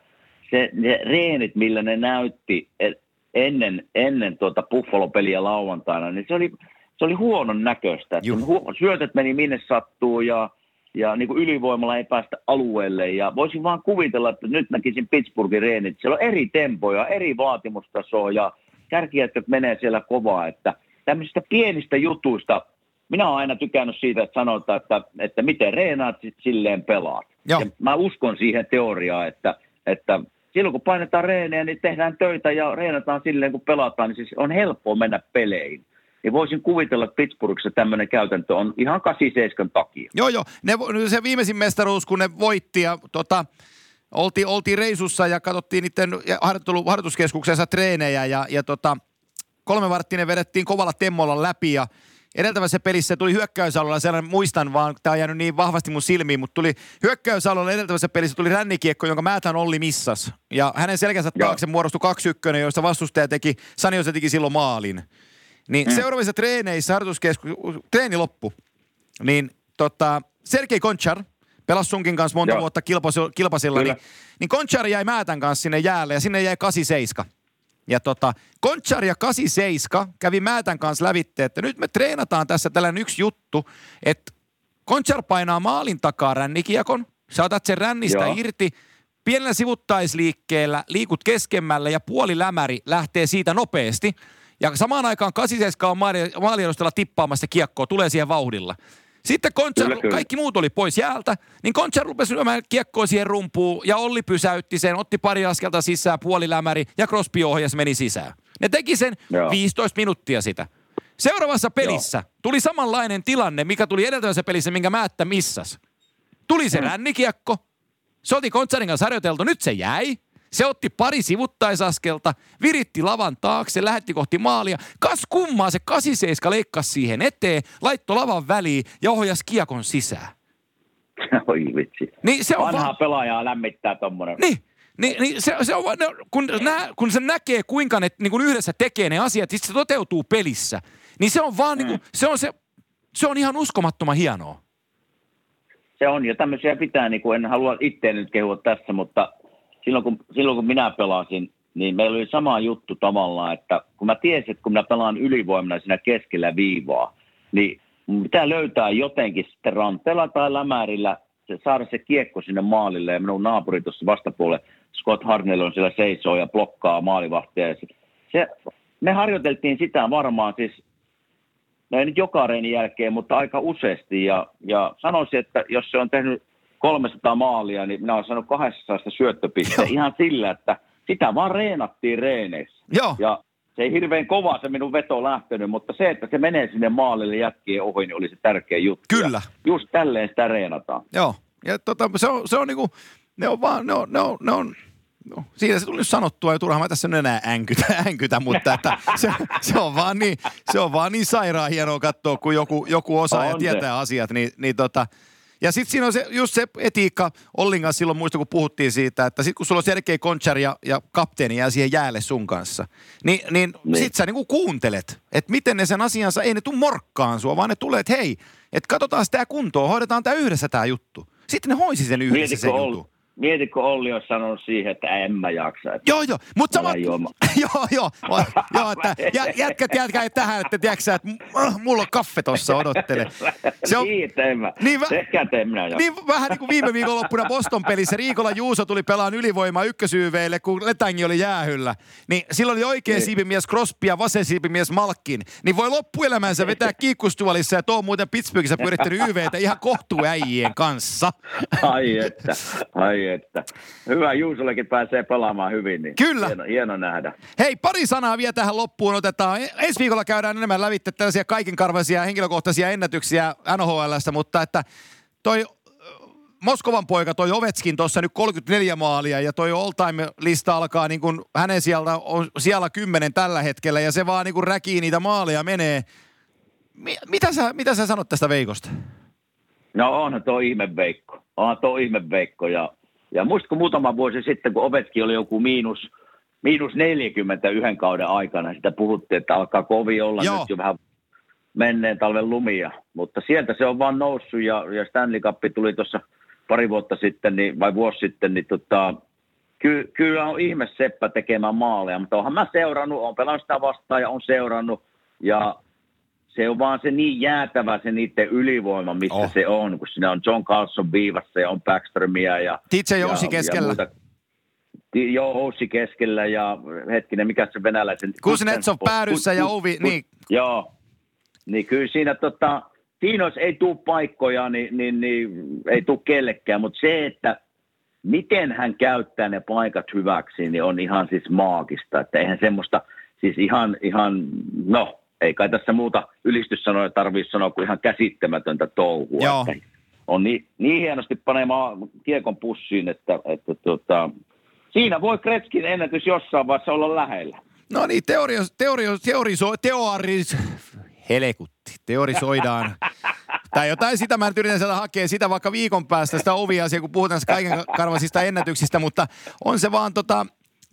se, ne reenit, millä ne näytti e, ennen, ennen tuota Buffalo-peliä lauantaina, niin se oli, se oli huonon näköistä. Että hu- syötöt meni minne sattuu ja, ja niin kuin ylivoimalla ei päästä alueelle. Ja voisin vaan kuvitella, että nyt näkisin Pittsburghin reenit. Siellä on eri tempoja, eri vaatimustasoa ja kärkijätkät menee siellä kovaa. Että tämmöisistä pienistä jutuista minä olen aina tykännyt siitä, että sanotaan, että, että miten reenaat, sit silleen pelaat. Joo. Ja mä uskon siihen teoriaan, että, että silloin kun painetaan reenejä, niin tehdään töitä ja reenataan silleen kun pelataan, niin siis on helppoa mennä peleihin. niin voisin kuvitella, että Pittsburghissa tämmöinen käytäntö on ihan 87 takia. Joo, joo. Ne, se viimeisin mestaruus, kun ne voitti ja tota, oltiin, oltiin reisussa ja katsottiin niiden harjoituskeskuksensa treenejä ja, ja tota, kolme varttinen vedettiin kovalla temmolla läpi ja edeltävässä pelissä tuli hyökkäysalueella, sellainen muistan vaan, tämä on jäänyt niin vahvasti mun silmiin, mutta tuli hyökkäysalueella edeltävässä pelissä tuli rännikiekko, jonka Määtän Olli missas. Ja hänen selkänsä taakse muodostui kaksi ykkönen, joista vastustaja teki, Saniosa teki silloin maalin. Niin mm. seuraavissa treeneissä, harjoituskeskus, treeni loppu, niin tota, Sergei Konchar, pelasi sunkin kanssa monta Joo. vuotta kilpasilla, kilpasilla niin, niin Konchar jäi Määtän kanssa sinne jäälle ja sinne jäi 87. Ja tota, Konchar ja 87 kävi Määtän kanssa lävitte, että nyt me treenataan tässä tällainen yksi juttu, että Konchar painaa maalin takaa rännikiekon, saatat sen rännistä Joo. irti, pienellä sivuttaisliikkeellä liikut keskemmälle ja puoli lämäri lähtee siitä nopeasti. Ja samaan aikaan 87 on maaliedustalla tippaamassa kiekkoa, tulee siihen vauhdilla. Sitten Konchar, kyllä, kyllä. kaikki muut oli pois jäältä, niin Konchar rupesi lyömään kiekkoa siihen rumpuun ja Olli pysäytti sen, otti pari askelta sisään, puolilämäri ja Crosby ohjas meni sisään. Ne teki sen Joo. 15 minuuttia sitä. Seuraavassa pelissä Joo. tuli samanlainen tilanne, mikä tuli edeltävässä pelissä, minkä Määttä missas. Tuli se mm. rännikiekko, se oli Kontsarin kanssa harjoiteltu, nyt se jäi. Se otti pari sivuttaisaskelta, viritti lavan taakse, lähetti kohti maalia. Kas kummaa se 87 leikkasi siihen eteen, laitto lavan väliin ja ohjasi kiekon sisään. Oi vitsi. Niin se on Vanhaa va- pelaajaa lämmittää tommonen. Niin, niin, niin se, se on, kun, nä, kun se näkee, kuinka ne niin kun yhdessä tekee ne asiat, sitten se toteutuu pelissä. Niin se on vaan, mm. niin kun, se, on se, se on ihan uskomattoman hienoa. Se on, ja tämmöisiä pitää, niin kuin en halua itse nyt kehua tässä, mutta silloin kun, silloin kun minä pelasin, niin meillä oli sama juttu tavallaan, että kun mä tiesin, että kun mä pelaan ylivoimana siinä keskellä viivaa, niin pitää löytää jotenkin sitten ranteella tai lämärillä se, saada se kiekko sinne maalille ja minun naapuri tuossa vastapuolelle, Scott Harnell on siellä seisoo ja blokkaa maalivahtia. Se, se, me harjoiteltiin sitä varmaan siis, no ei nyt joka reinin jälkeen, mutta aika useasti ja, ja sanoisin, että jos se on tehnyt 300 maalia, niin minä olen saanut 200 syöttöpistettä ihan sillä, että sitä vaan reenattiin reeneissä. Joo. Ja se ei hirveän kova se minun veto lähtenyt, mutta se, että se menee sinne maalille jätkien ohi, niin oli se tärkeä juttu. Kyllä. Ja just tälleen sitä reenataan. Joo. Ja tota, se on, se on niinku, ne on vaan, ne on, ne on, ne on No, siinä se tuli sanottua ja turhaan mä tässä enää änkytä, änkytä mutta että se, se, on vaan niin, se on vaan niin sairaan hienoa katsoa, kun joku, joku osaa on ja tietää se. asiat, niin, niin tota, ja sitten siinä on se, just se etiikka, Ollin kanssa silloin muista, kun puhuttiin siitä, että sitten kun sulla on Sergei Konchar ja, ja kapteeni jää siihen jäälle sun kanssa, niin, niin, niin. sit sä niinku kuuntelet, että miten ne sen asiansa, ei ne tuu morkkaan sua, vaan ne tulee, että hei, että katsotaan sitä kuntoa, hoidetaan tämä yhdessä tämä juttu. Sitten ne hoisi sen yhdessä Mietitkö sen jutun. Mietitkö Olli olisi sanonut siihen, että en mä jaksa. Että joo, joo. Mutta sama... joo, joo. joo, että jä, jätkät jätkät tähän, että tiedätkö että mulla on kaffe tuossa odottele. Se on, niin, en mä. Niin, en minä Niin vähän niin kuin viime viikonloppuna Boston pelissä Riikola Juuso tuli pelaan ylivoimaa ykkösyyveille, kun Letangi oli jäähyllä. Niin silloin oli oikea niin. siipimies Crosby ja vasen siipimies Malkin. Niin voi loppuelämänsä vetää kiikkustuolissa ja tuo muuten Pittsburghissa pyörittänyt YVtä ihan kohtuäijien kanssa. Ai että, ai että hyvä Juusollekin pääsee pelaamaan hyvin, niin Kyllä. Hieno, hieno nähdä. Hei, pari sanaa vielä tähän loppuun otetaan. E- ensi viikolla käydään enemmän lävitte tällaisia kaikenkarvaisia henkilökohtaisia ennätyksiä NHLstä, mutta että toi Moskovan poika, toi Ovetskin tuossa nyt 34 maalia ja toi all-time-lista alkaa niin kuin hänen sieltä on siellä kymmenen tällä hetkellä ja se vaan niin kuin räkii niitä maaleja menee. Mitä sä, mitä sä sanot tästä Veikosta? No onhan tuo ihme Veikko. Onhan tuo ihme Veikko ja ja muistatko muutama vuosi sitten, kun Ovetski oli joku miinus, miinus 40 yhden kauden aikana, sitä puhuttiin, että alkaa kovi olla Joo. nyt jo vähän menneen talven lumia. Mutta sieltä se on vaan noussut ja, ja Stanley Cup tuli tuossa pari vuotta sitten, niin, vai vuosi sitten, niin tota, ky, kyllä on ihme Seppä tekemään maaleja, mutta onhan mä seurannut, on pelannut sitä vastaan ja on seurannut. Ja se on vaan se niin jäätävä se niiden ylivoima, missä oh. se on, kun siinä on John Carlson viivassa ja on Backstromia ja... Titse Joussi keskellä. Ja Joo, Oussi keskellä ja hetkinen, mikä se venäläisen... Kuznetsov päädyssä ja Ovi, niin. Joo, niin kyllä siinä tota, siinä jos ei tule paikkoja, niin, niin, niin ei tule kellekään, mutta se, että miten hän käyttää ne paikat hyväksi, niin on ihan siis maagista, että eihän semmoista, siis ihan, ihan no, ei kai tässä muuta ylistyssanoja tarvitse sanoa kuin ihan käsittämätöntä touhua. Joo. Että on niin, niin hienosti panemaan kiekon pussiin, että, että tuota, siinä voi Kretskin ennätys jossain vaiheessa olla lähellä. No niin, teorio, teorio, teoriso, teoris, helekutti, teorisoidaan. tai jotain sitä, mä nyt yritän sieltä hakea sitä vaikka viikon päästä sitä oviasia, kun puhutaan kaiken karvaisista ennätyksistä, mutta on se vaan tota,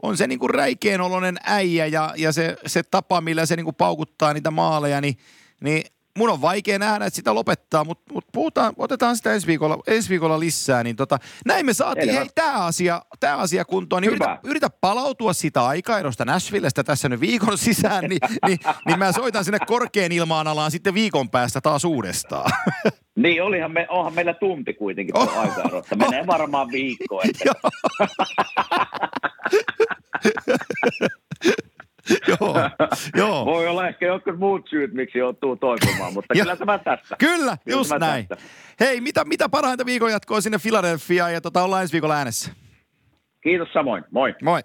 on se niinku räikeän oloinen äijä ja, ja se, se tapa, millä se niinku paukuttaa niitä maaleja, niin, niin mun on vaikea nähdä, että sitä lopettaa, mutta mut puhutaan, otetaan sitä ensi viikolla, ensi viikolla lisää. Niin tota, näin me saatiin, Selvä. hei, tämä asia, tää asia kuntoon. Niin Hyvä. yritä, yritä, palautua sitä aikaerosta Nashvillestä tässä nyt viikon sisään, niin, niin, niin mä soitan sinne korkean ilmaan alaan sitten viikon päästä taas uudestaan. Niin, olihan me, onhan meillä tunti kuitenkin tuo Oh. aika että menee varmaan viikko. Että joo, joo. Voi olla ehkä jotkut muut syyt, miksi joutuu toipumaan, mutta kyllä tämä tässä. Kyllä, Kyllä just näin. Hei, mitä, mitä parhainta viikon jatkoa sinne Philadelphiaan ja tota, ollaan ensi viikolla äänessä. Kiitos samoin. Moi. Moi.